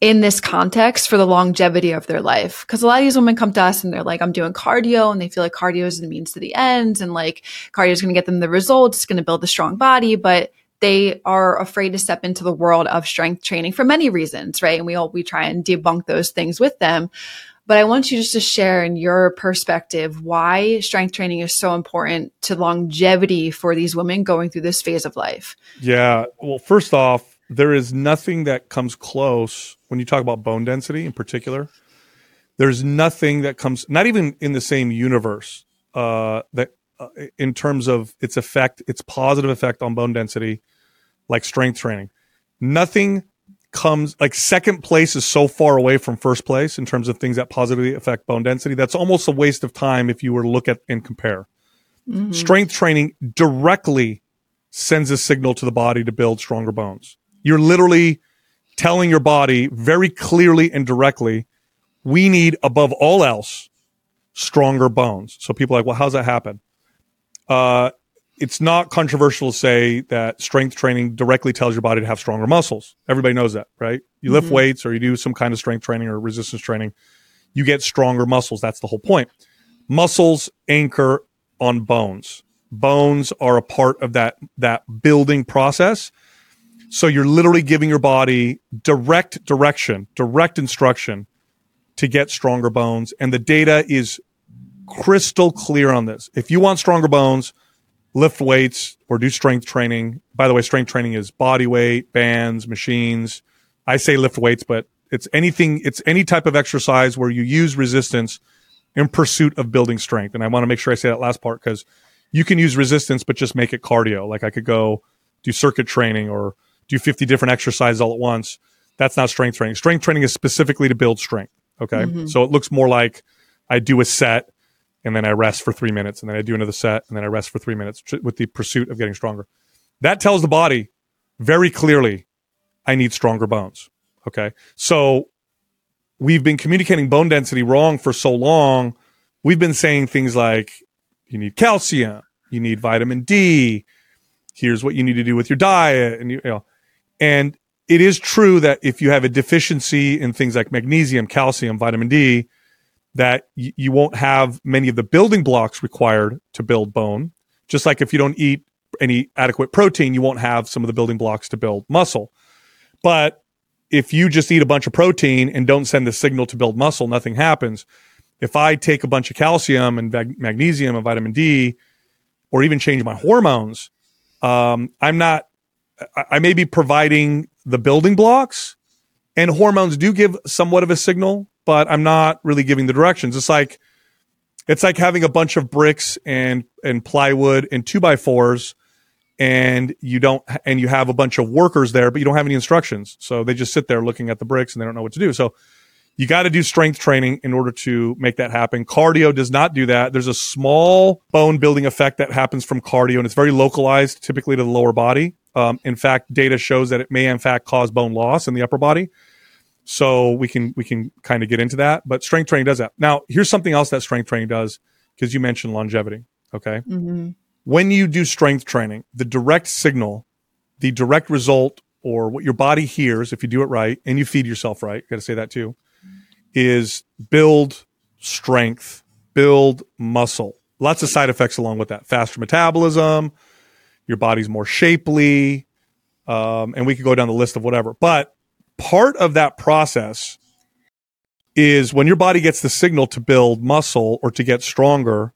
in this context for the longevity of their life. Because a lot of these women come to us and they're like, I'm doing cardio, and they feel like cardio is the means to the end, and like cardio is going to get them the results, it's going to build a strong body, but they are afraid to step into the world of strength training for many reasons, right? And we all we try and debunk those things with them. But I want you just to share in your perspective why strength training is so important to longevity for these women going through this phase of life. Yeah. Well, first off, there is nothing that comes close when you talk about bone density in particular. There's nothing that comes, not even in the same universe, uh, that uh, in terms of its effect, its positive effect on bone density, like strength training. Nothing comes like second place is so far away from first place in terms of things that positively affect bone density. That's almost a waste of time if you were to look at and compare. Mm-hmm. Strength training directly sends a signal to the body to build stronger bones. You're literally telling your body very clearly and directly, we need above all else stronger bones. So people are like, well, how's that happen? Uh, it's not controversial to say that strength training directly tells your body to have stronger muscles. Everybody knows that, right? You lift mm-hmm. weights or you do some kind of strength training or resistance training, you get stronger muscles. That's the whole point. Muscles anchor on bones. Bones are a part of that that building process. So you're literally giving your body direct direction, direct instruction to get stronger bones and the data is crystal clear on this. If you want stronger bones, lift weights or do strength training. By the way, strength training is body weight, bands, machines. I say lift weights, but it's anything, it's any type of exercise where you use resistance in pursuit of building strength. And I want to make sure I say that last part because you can use resistance, but just make it cardio. Like I could go do circuit training or do 50 different exercises all at once. That's not strength training. Strength training is specifically to build strength. Okay. Mm-hmm. So it looks more like I do a set and then I rest for three minutes, and then I do another set, and then I rest for three minutes with the pursuit of getting stronger. That tells the body very clearly, I need stronger bones. Okay. So we've been communicating bone density wrong for so long. We've been saying things like, you need calcium, you need vitamin D, here's what you need to do with your diet. And, you know, and it is true that if you have a deficiency in things like magnesium, calcium, vitamin D, that y- you won't have many of the building blocks required to build bone. Just like if you don't eat any adequate protein, you won't have some of the building blocks to build muscle. But if you just eat a bunch of protein and don't send the signal to build muscle, nothing happens. If I take a bunch of calcium and mag- magnesium and vitamin D, or even change my hormones, um, I'm not, I, I may be providing the building blocks, and hormones do give somewhat of a signal but I'm not really giving the directions. It's like it's like having a bunch of bricks and and plywood and two by fours and you don't and you have a bunch of workers there but you don't have any instructions. So they just sit there looking at the bricks and they don't know what to do. So you got to do strength training in order to make that happen. Cardio does not do that. There's a small bone building effect that happens from cardio and it's very localized typically to the lower body. Um, in fact data shows that it may in fact cause bone loss in the upper body so we can we can kind of get into that. But strength training does that. Now, here's something else that strength training does because you mentioned longevity. Okay. Mm-hmm. When you do strength training, the direct signal, the direct result, or what your body hears if you do it right and you feed yourself right, got to say that too, is build strength build muscle. Lots of side effects along with that. Faster metabolism, your body's more shapely, um, and we could go down the list of whatever. But part of that process is when your body gets the signal to build muscle or to get stronger,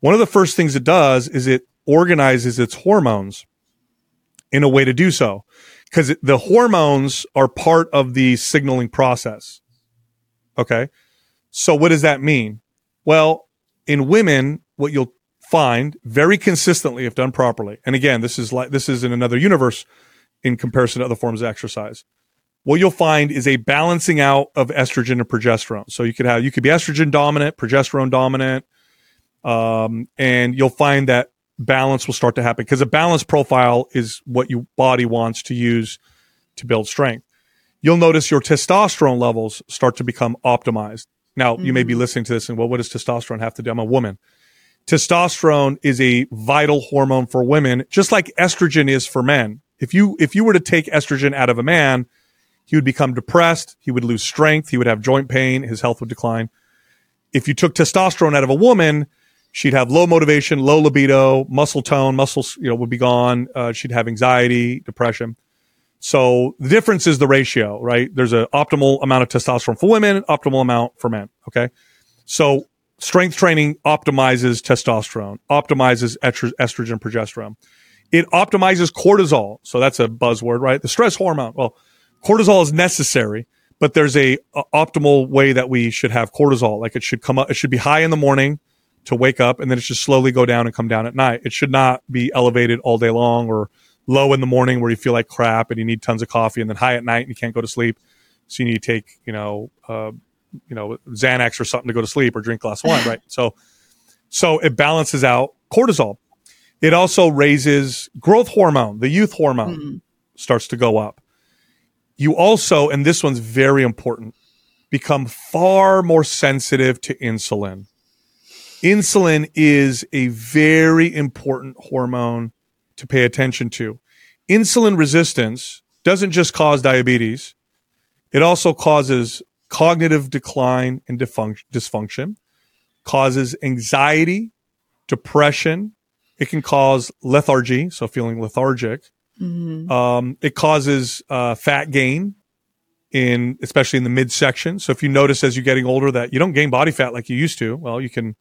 one of the first things it does is it organizes its hormones in a way to do so because the hormones are part of the signaling process. Okay. So what does that mean? Well, in women, what you'll find very consistently if done properly. And again, this is like this is in another universe in comparison to other forms of exercise. What you'll find is a balancing out of estrogen and progesterone. So you could have you could be estrogen dominant, progesterone dominant, um, and you'll find that balance will start to happen because a balance profile is what your body wants to use to build strength. You'll notice your testosterone levels start to become optimized. Now, mm-hmm. you may be mm-hmm. listening to this and, well, what does testosterone have to do? I'm a woman. Testosterone is a vital hormone for women, just like estrogen is for men. If you, if you were to take estrogen out of a man, he would become depressed. He would lose strength. He would have joint pain. His health would decline. If you took testosterone out of a woman, she'd have low motivation, low libido, muscle tone, muscles, you know, would be gone. Uh, she'd have anxiety, depression. So the difference is the ratio, right? There's an optimal amount of testosterone for women, optimal amount for men. Okay. So strength training optimizes testosterone, optimizes estrogen, progesterone. It optimizes cortisol. So that's a buzzword, right? The stress hormone. Well, cortisol is necessary, but there's a, a optimal way that we should have cortisol. Like it should come up, it should be high in the morning to wake up and then it should slowly go down and come down at night. It should not be elevated all day long or low in the morning where you feel like crap and you need tons of coffee, and then high at night and you can't go to sleep. So you need to take, you know, uh, you know, Xanax or something to go to sleep or drink glass of wine, right? So, so it balances out cortisol. It also raises growth hormone, the youth hormone mm-hmm. starts to go up. You also, and this one's very important, become far more sensitive to insulin. Insulin is a very important hormone to pay attention to. Insulin resistance doesn't just cause diabetes, it also causes cognitive decline and dysfunction, causes anxiety, depression. It can cause lethargy, so feeling lethargic. Mm-hmm. Um, it causes uh, fat gain in, especially in the midsection. So if you notice as you're getting older that you don't gain body fat like you used to, well, you can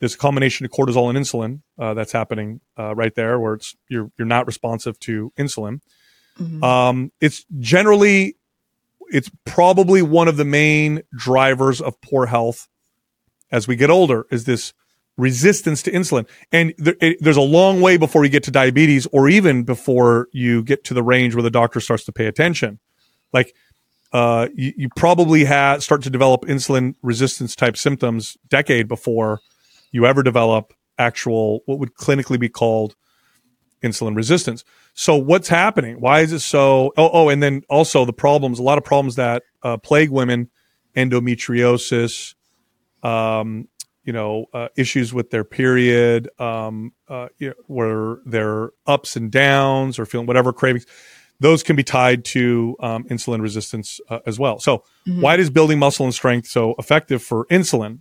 there's a combination of cortisol and insulin uh, that's happening uh, right there, where it's you're you're not responsive to insulin. Mm-hmm. Um, it's generally it's probably one of the main drivers of poor health as we get older. Is this resistance to insulin? And there, it, there's a long way before you get to diabetes, or even before you get to the range where the doctor starts to pay attention. Like uh, you, you probably have start to develop insulin resistance type symptoms decade before you ever develop actual what would clinically be called insulin resistance. So what's happening? Why is it so? Oh, oh, and then also the problems. A lot of problems that uh, plague women: endometriosis, um, you know, uh, issues with their period, um, uh, you know, where they're ups and downs or feeling whatever cravings. Those can be tied to um, insulin resistance uh, as well. So, mm-hmm. why is building muscle and strength so effective for insulin?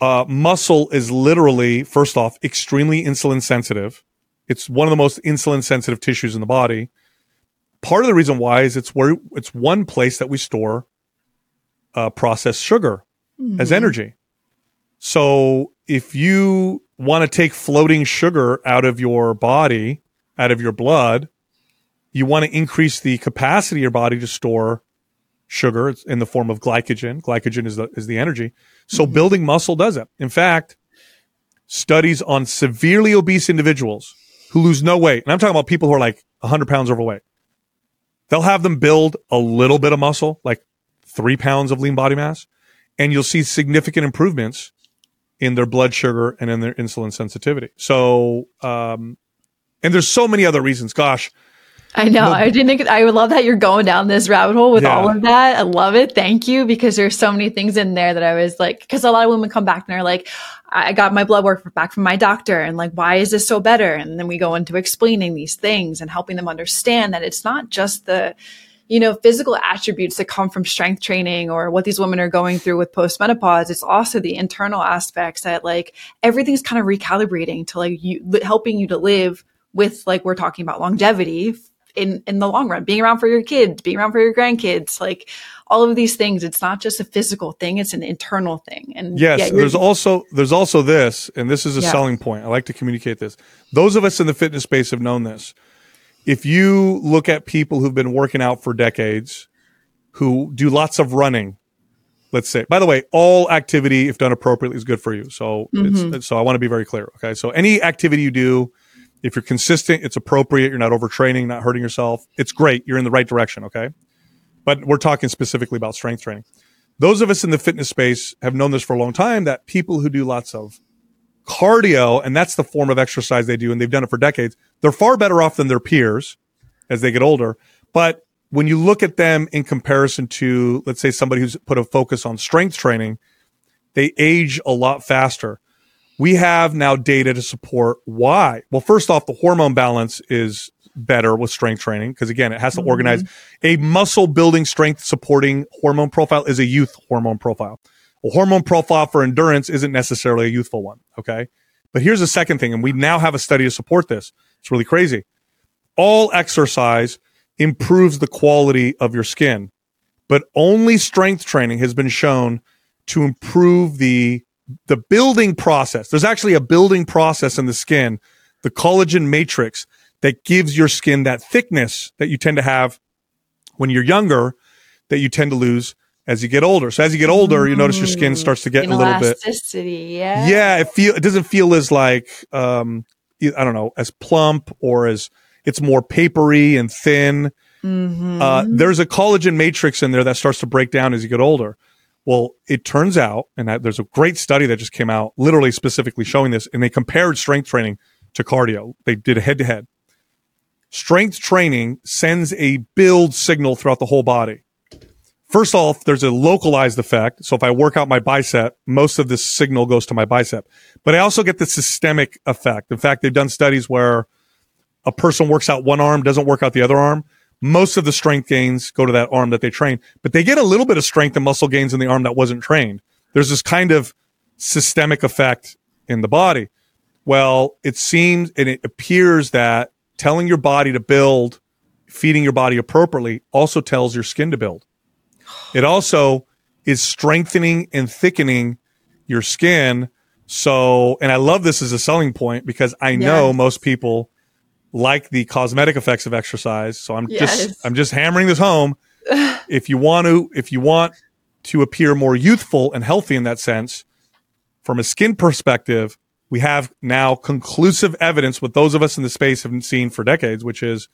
uh, muscle is literally, first off, extremely insulin sensitive. It's one of the most insulin sensitive tissues in the body. Part of the reason why is it's where it's one place that we store uh, processed sugar mm-hmm. as energy. So if you want to take floating sugar out of your body, out of your blood, you want to increase the capacity of your body to store sugar in the form of glycogen. Glycogen is the is the energy. So mm-hmm. building muscle does it. In fact, studies on severely obese individuals who lose no weight, and I'm talking about people who are like 100 pounds overweight. They'll have them build a little bit of muscle, like three pounds of lean body mass, and you'll see significant improvements in their blood sugar and in their insulin sensitivity. So, um, and there's so many other reasons. Gosh, I know. I didn't. I would love that you're going down this rabbit hole with yeah. all of that. I love it. Thank you because there's so many things in there that I was like, because a lot of women come back and are like, I got my blood work back from my doctor, and like, why is this so better? And then we go into explaining these things and helping them understand that it's not just the you know, physical attributes that come from strength training or what these women are going through with postmenopause. It's also the internal aspects that like everything's kind of recalibrating to like you helping you to live with like we're talking about longevity in in the long run, being around for your kids, being around for your grandkids, like all of these things. It's not just a physical thing; it's an internal thing. And yes, yeah, there's also there's also this, and this is a yeah. selling point. I like to communicate this. Those of us in the fitness space have known this if you look at people who've been working out for decades, who do lots of running, let's say, by the way, all activity, if done appropriately, is good for you. So, mm-hmm. so I want to be very clear. Okay. So any activity you do, if you're consistent, it's appropriate. You're not overtraining, not hurting yourself. It's great. You're in the right direction. Okay. But we're talking specifically about strength training. Those of us in the fitness space have known this for a long time that people who do lots of cardio, and that's the form of exercise they do, and they've done it for decades, they're far better off than their peers as they get older. But when you look at them in comparison to, let's say, somebody who's put a focus on strength training, they age a lot faster. We have now data to support why. Well, first off, the hormone balance is better with strength training because again, it has to mm-hmm. organize a muscle building strength supporting hormone profile is a youth hormone profile. A hormone profile for endurance isn't necessarily a youthful one. Okay. But here's the second thing. And we now have a study to support this. It's really crazy. All exercise improves the quality of your skin, but only strength training has been shown to improve the, the building process. There's actually a building process in the skin, the collagen matrix that gives your skin that thickness that you tend to have when you're younger that you tend to lose as you get older. So as you get older, you notice your skin starts to get a little bit yeah. Yeah, it feel it doesn't feel as like um I don't know, as plump or as it's more papery and thin. Mm-hmm. Uh, there's a collagen matrix in there that starts to break down as you get older. Well, it turns out, and that, there's a great study that just came out, literally specifically showing this, and they compared strength training to cardio. They did a head to head. Strength training sends a build signal throughout the whole body. First off, there's a localized effect. So if I work out my bicep, most of this signal goes to my bicep. But I also get the systemic effect. In fact, they've done studies where a person works out one arm, doesn't work out the other arm. Most of the strength gains go to that arm that they train, but they get a little bit of strength and muscle gains in the arm that wasn't trained. There's this kind of systemic effect in the body. Well, it seems and it appears that telling your body to build, feeding your body appropriately also tells your skin to build. It also is strengthening and thickening your skin. So, and I love this as a selling point because I know yes. most people like the cosmetic effects of exercise. So I'm yes. just, I'm just hammering this home. if you want to, if you want to appear more youthful and healthy in that sense, from a skin perspective, we have now conclusive evidence what those of us in the space have seen for decades, which is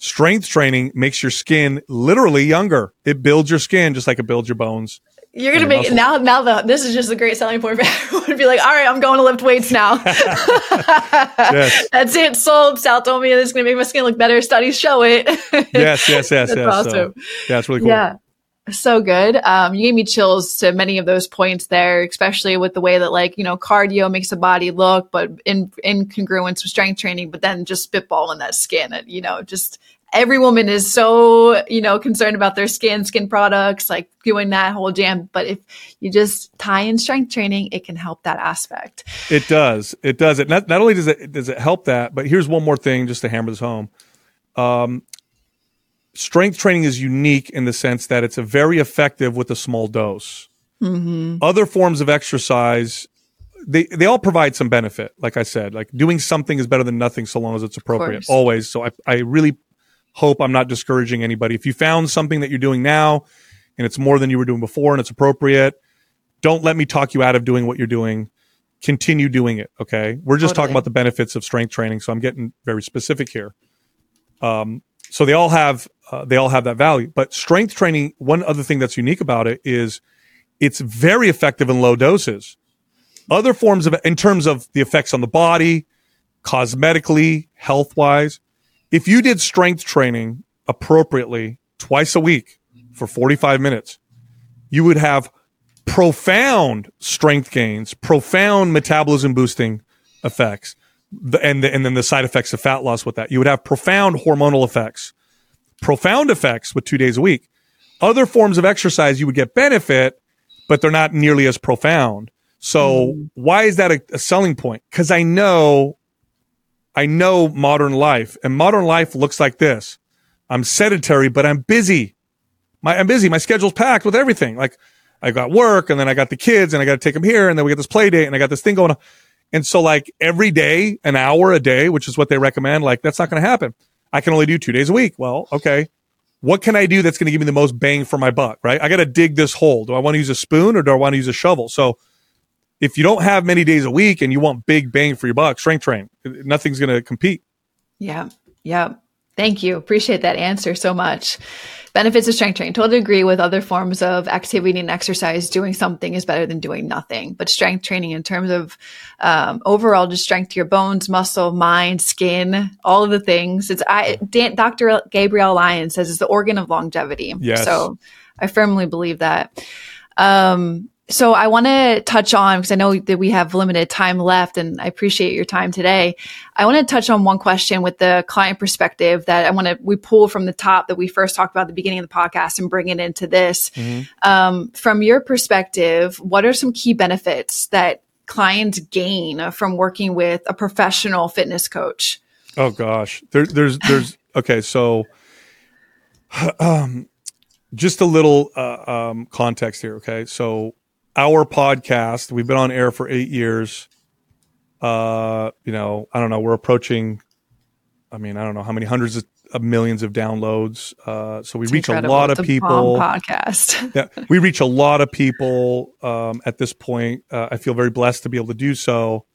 strength training makes your skin literally younger. It builds your skin just like it builds your bones. You're gonna make now. Now the this is just a great selling point for everyone to be like, all right, I'm going to lift weights now. yes. That's it. Sold. Sal told me this is gonna make my skin look better. Studies show it. yes, yes, yes, That's yes. Awesome. So, yeah, it's really cool. Yeah. So good. Um, you gave me chills to many of those points there, especially with the way that like, you know, cardio makes the body look, but in, in congruence with strength training, but then just spitballing that skin and, you know, just every woman is so, you know, concerned about their skin, skin products, like doing that whole jam. But if you just tie in strength training, it can help that aspect. It does. It does. It not, not only does it, does it help that, but here's one more thing just to hammer this home. Um, strength training is unique in the sense that it's a very effective with a small dose. Mm-hmm. Other forms of exercise, they they all provide some benefit. Like I said, like doing something is better than nothing so long as it's appropriate. Always. So I I really hope I'm not discouraging anybody. If you found something that you're doing now and it's more than you were doing before and it's appropriate, don't let me talk you out of doing what you're doing. Continue doing it. Okay. We're just totally. talking about the benefits of strength training. So I'm getting very specific here. Um, so they all have, uh, they all have that value, but strength training, one other thing that's unique about it is it's very effective in low doses. Other forms of, in terms of the effects on the body, cosmetically, health wise, if you did strength training appropriately twice a week for 45 minutes, you would have profound strength gains, profound metabolism boosting effects, and, the, and then the side effects of fat loss with that. You would have profound hormonal effects, profound effects with two days a week. Other forms of exercise, you would get benefit, but they're not nearly as profound. So mm. why is that a, a selling point? Cause I know, I know modern life and modern life looks like this. I'm sedentary, but I'm busy. My, I'm busy. My schedule's packed with everything. Like I got work and then I got the kids and I got to take them here and then we get this play date and I got this thing going on. And so like every day, an hour a day, which is what they recommend, like that's not going to happen. I can only do two days a week. Well, okay. What can I do that's going to give me the most bang for my buck, right? I got to dig this hole. Do I want to use a spoon or do I want to use a shovel? So if you don't have many days a week and you want big bang for your buck, strength train. Nothing's going to compete. Yeah. Yeah. Thank you. Appreciate that answer so much. Benefits of strength training. Totally agree with other forms of activity and exercise. Doing something is better than doing nothing. But strength training, in terms of um, overall, just strength to your bones, muscle, mind, skin, all of the things. It's I. Dan, Dr. Gabrielle Lyon says it's the organ of longevity. Yes. So I firmly believe that. Um, so I want to touch on because I know that we have limited time left and I appreciate your time today. I want to touch on one question with the client perspective that I want to we pull from the top that we first talked about at the beginning of the podcast and bring it into this. Mm-hmm. Um, from your perspective, what are some key benefits that clients gain from working with a professional fitness coach? Oh gosh, there, there's there's okay, so um, just a little uh, um, context here. Okay, so our podcast. We've been on air for eight years. Uh, you know, I don't know. We're approaching. I mean, I don't know how many hundreds of, of millions of downloads. Uh, so we it's reach a lot of people. Podcast. yeah, we reach a lot of people um, at this point. Uh, I feel very blessed to be able to do so.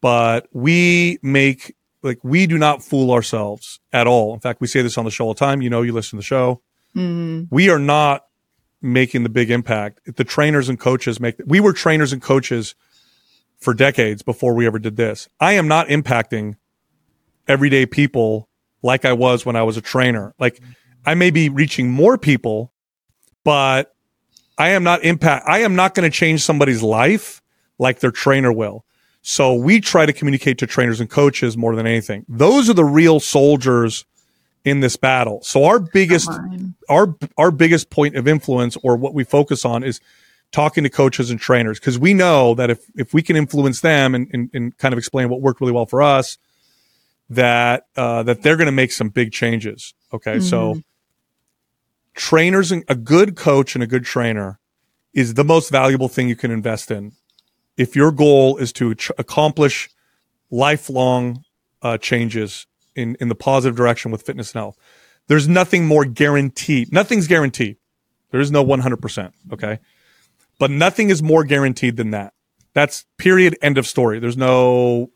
But we make like we do not fool ourselves at all. In fact, we say this on the show all the time. You know, you listen to the show. Mm-hmm. We are not making the big impact. The trainers and coaches make, we were trainers and coaches for decades before we ever did this. I am not impacting everyday people like I was when I was a trainer. Like I may be reaching more people, but I am not impact. I am not going to change somebody's life like their trainer will. So we try to communicate to trainers and coaches more than anything. Those are the real soldiers in this battle. So our biggest our our biggest point of influence or what we focus on is talking to coaches and trainers because we know that if if we can influence them and, and, and kind of explain what worked really well for us, that uh, that they're going to make some big changes. Okay, mm-hmm. so trainers and a good coach and a good trainer is the most valuable thing you can invest in. If your goal is to ch- accomplish lifelong uh, changes in, in the positive direction with fitness and health. There's nothing more guaranteed. Nothing's guaranteed. There is no 100%. Okay. But nothing is more guaranteed than that. That's period. End of story. There's no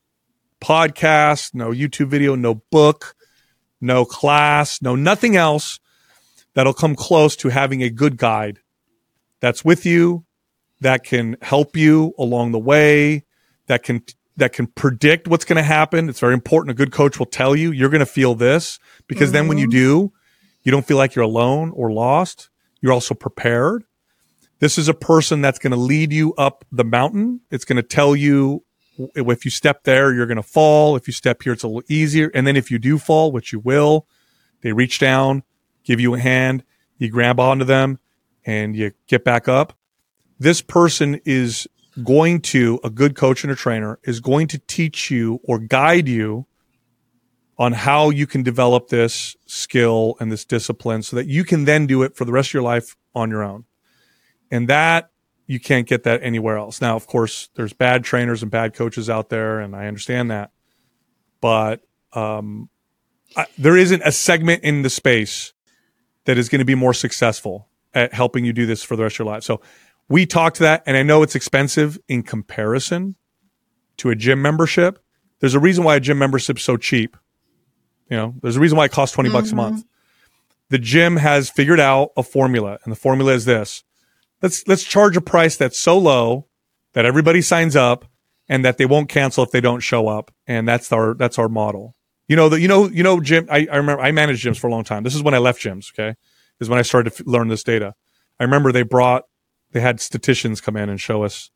podcast, no YouTube video, no book, no class, no nothing else that'll come close to having a good guide that's with you, that can help you along the way, that can that can predict what's going to happen. It's very important. A good coach will tell you you're going to feel this because mm-hmm. then when you mm-hmm. do, you don't feel like you're alone or lost. You're also prepared. This is a person that's going to lead you up the mountain. It's going to tell you if you step there, you're going to fall. If you step here, it's a little easier. And then if you do fall, which you will, they reach down, give you a hand, you grab onto them and you get back up. This person is going to, a good coach and a trainer is going to teach you or guide you on how you can develop this skill and this discipline so that you can then do it for the rest of your life on your own. And that you can't get that anywhere else. Now, of course, there's bad trainers and bad coaches out there, and I understand that. But um, I, there isn't a segment in the space that is going to be more successful at helping you do this for the rest of your life. So we talked to that, and I know it's expensive in comparison to a gym membership. There's a reason why a gym membership's so cheap. You know, there's a reason why it costs 20 mm-hmm. bucks a month. Mm-hmm. The gym has figured out a formula, and the formula is this. Let's let's charge a price that's so low that everybody signs up and that they won't cancel if they don't show up. And that's our that's our model. You know, the, you know, you know, gym. I, I remember I managed gyms for a long time. This is when I left gyms. Okay, is when I started to f- learn this data. I remember they brought they had statisticians come in and show us,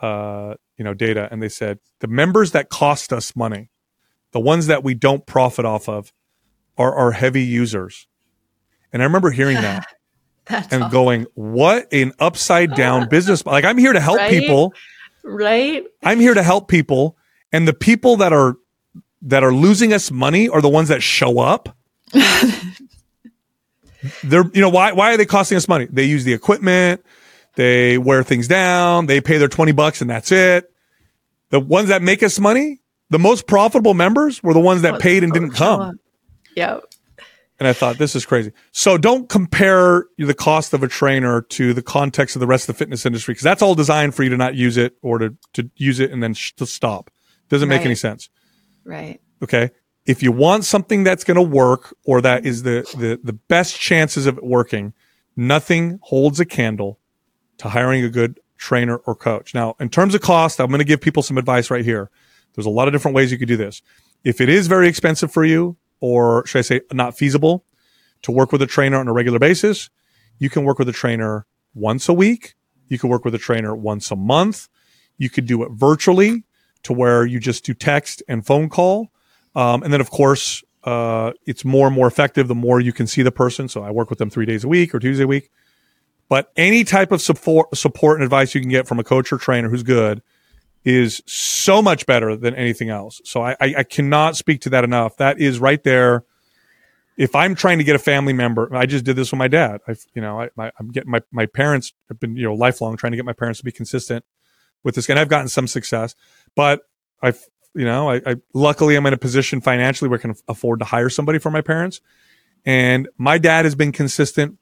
uh, you know, data, and they said the members that cost us money, the ones that we don't profit off of, are our heavy users. And I remember hearing that and going, what an upside down business. Like I'm here to help Right? people. right. I'm here to help people. And the people that are that are losing us money are the ones that show up. They're you know why why are they costing us money? They use the equipment, they wear things down, they pay their 20 bucks and that's it. The ones that make us money, the most profitable members were the ones that oh, paid and oh, didn't come. Yep. And I thought this is crazy. So don't compare the cost of a trainer to the context of the rest of the fitness industry because that's all designed for you to not use it or to, to use it and then sh- to stop. Doesn't make Right. any sense. Right. Okay. If you want something that's going to work or that is the, the, the best chances of it working, nothing holds a candle to hiring a good trainer or coach. Now, in terms of cost, I'm going to give people some advice right here. There's a lot of different ways you could do this. If it is very expensive for you, or should I say not feasible to work with a trainer on a regular basis, you can work with a trainer once a week. You can work with a trainer once a month. You could do it virtually to where you just do text and phone call. Um, and then, of course, uh, it's more and more effective the more you can see the person. So I work with them three days a week or Tuesday a week. But any type of support, support and advice you can get from a coach or trainer who's good is so much better than anything else. So I, I, I cannot speak to that enough. That is right there. If I'm trying to get a family member, I just did this with my dad. I, you know, I, I, I'm getting my, my parents have been, you know, lifelong trying to get my parents to be consistent with this. And I've gotten some success, but I've, you know, I, I luckily I'm in a position financially where I can afford to hire somebody for my parents. And my dad has been consistent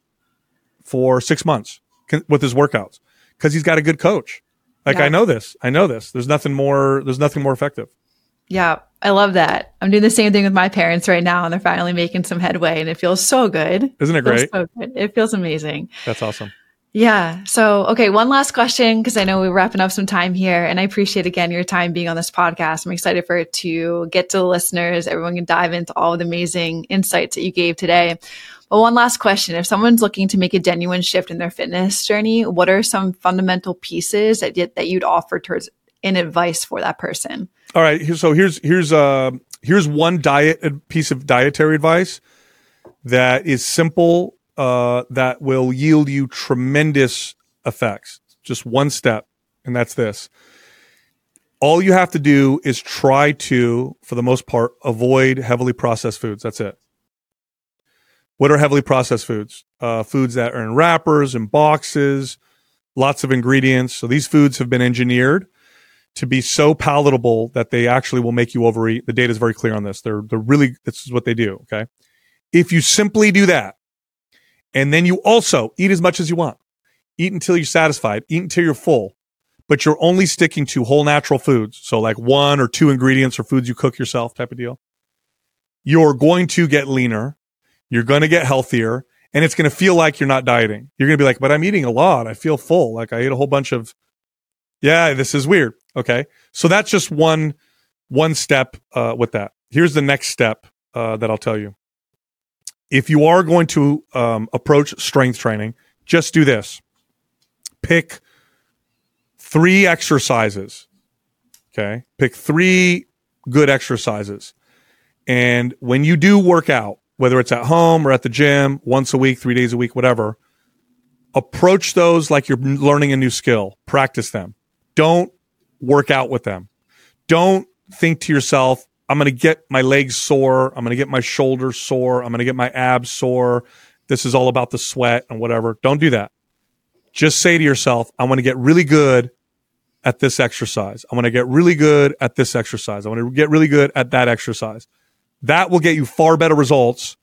for six months con- with his workouts because he's got a good coach. Like Yeah. I know this, I know this. There's nothing more. There's nothing more effective. Yeah, I love that. I'm doing the same thing with my parents right now, and they're finally making some headway, and it feels so good. Isn't it great? so good. It feels amazing. That's awesome. Yeah. So, okay, one last question because I know we're wrapping up some time here, and I appreciate again your time being on this podcast. I'm excited for it to get to the listeners. Everyone can dive into all the amazing insights that you gave today. But one last question: If someone's looking to make a genuine shift in their fitness journey, what are some fundamental pieces that that you'd offer towards in advice for that person? All right. So here's here's uh here's one diet a piece of dietary advice that is simple uh, that will yield you tremendous effects. Just one step, and that's this. All you have to do is try to, for the most part, avoid heavily processed foods. That's it. What are heavily processed foods? Uh, foods that are in wrappers and boxes, lots of ingredients. So these foods have been engineered to be so palatable that they actually will make you overeat. The data is very clear on this. They're they're really this is what they do. Okay, if you simply do that, and then you also eat as much as you want, eat until you're satisfied, eat until you're full, but you're only sticking to whole natural foods, so like one or two ingredients or foods you cook yourself type of deal. You're going to get leaner. You're going to get healthier. And it's going to feel like you're not dieting. You're going to be like, but I'm eating a lot. I feel full. Like I ate a whole bunch of yeah, this is weird. Okay. So that's just one one step uh, with that. Here's the next step uh, that I'll tell you. If you are going to um, approach strength training, just do this. Pick three exercises. Okay. Pick three good exercises. And when you do work out, whether it's at home or at the gym, once a week, three days a week, whatever, approach those like you're learning a new skill. Practice them. Don't work out with them. Don't think to yourself, I'm going to get my legs sore. I'm going to get my shoulders sore. I'm going to get my abs sore. This is all about the sweat and whatever. Don't do that. Just say to yourself, I want to get really good at this exercise. I want to get really good at this exercise. I want to get really good at that exercise. That will get you far better results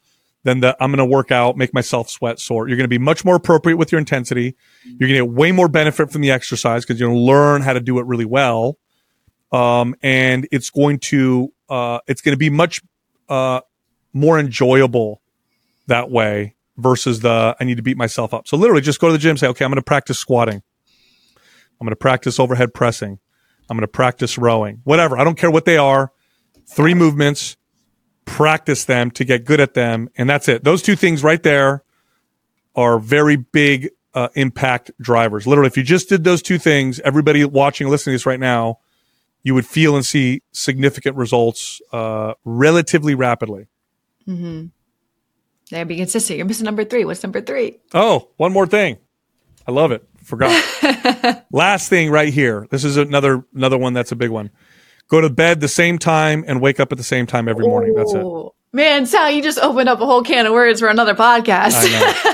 than the I'm going to work out, make myself sweat sore. You're going to be much more appropriate with your intensity. You're going to get way more benefit from the exercise because you're going to learn how to do it really well. Um, and it's going to, uh, it's going to be much, uh, more enjoyable that way versus the, I need to beat myself up. So literally just go to the gym, say, okay, I'm going to practice squatting. I'm going to practice overhead pressing. I'm going to practice rowing, whatever. I don't care what they are. Three movements, practice them to get good at them. And that's it. Those two things right there are very big uh, impact drivers. Literally, if you just did those two things, everybody watching listening to this right now, you would feel and see significant results uh, relatively rapidly. Mm-hmm. There, be consistent. You're missing number three. What's number three? Oh, one more thing. I love it. Forgot. Last thing right here. This is another another one that's a big one. Go to bed the same time and wake up at the same time every morning. That's it. Man, Sal, you just opened up a whole can of words for another podcast.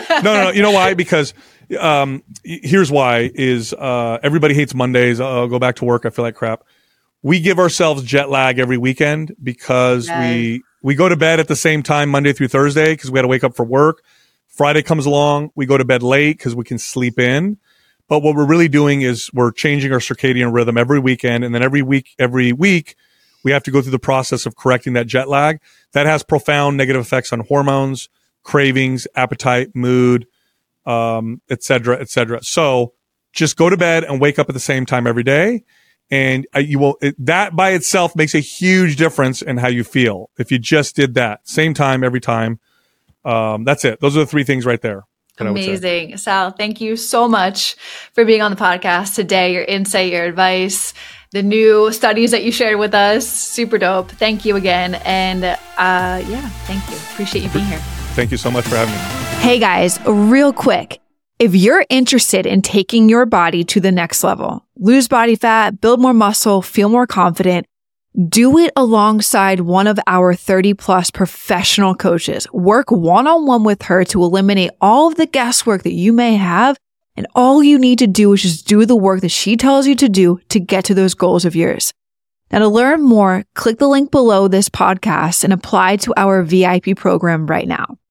No, no, no. You know why? Because um, here's why: is uh, everybody hates Mondays. Uh, I'll go back to work. I feel like crap. We give ourselves jet lag every weekend because we we go to bed at the same time Monday through Thursday because we got to wake up for work. Friday comes along, we go to bed late because we can sleep in. But what we're really doing is we're changing our circadian rhythm every weekend, and then every week, every week, we have to go through the process of correcting that jet lag. That has profound negative effects on hormones, cravings, appetite, mood, um, et cetera, et cetera. So just go to bed and wake up at the same time every day. And uh, you will, it, that by itself makes a huge difference in how you feel. If you just did that same time every time. Um, that's it. Those are the three things right there. That I would say. Amazing. Sal, thank you so much for being on the podcast today. Your insight, your advice, the new studies that you shared with us. Super dope. Thank you again. And uh, yeah, thank you. Appreciate you being here. Thank you so much for having me. Hey guys, real quick. If you're interested in taking your body to the next level, lose body fat, build more muscle, feel more confident, do it alongside one of our 30 plus professional coaches. Work one on one with her to eliminate all of the guesswork that you may have. And all you need to do is just do the work that she tells you to do to get to those goals of yours. Now to learn more, click the link below this podcast and apply to our VIP program right now.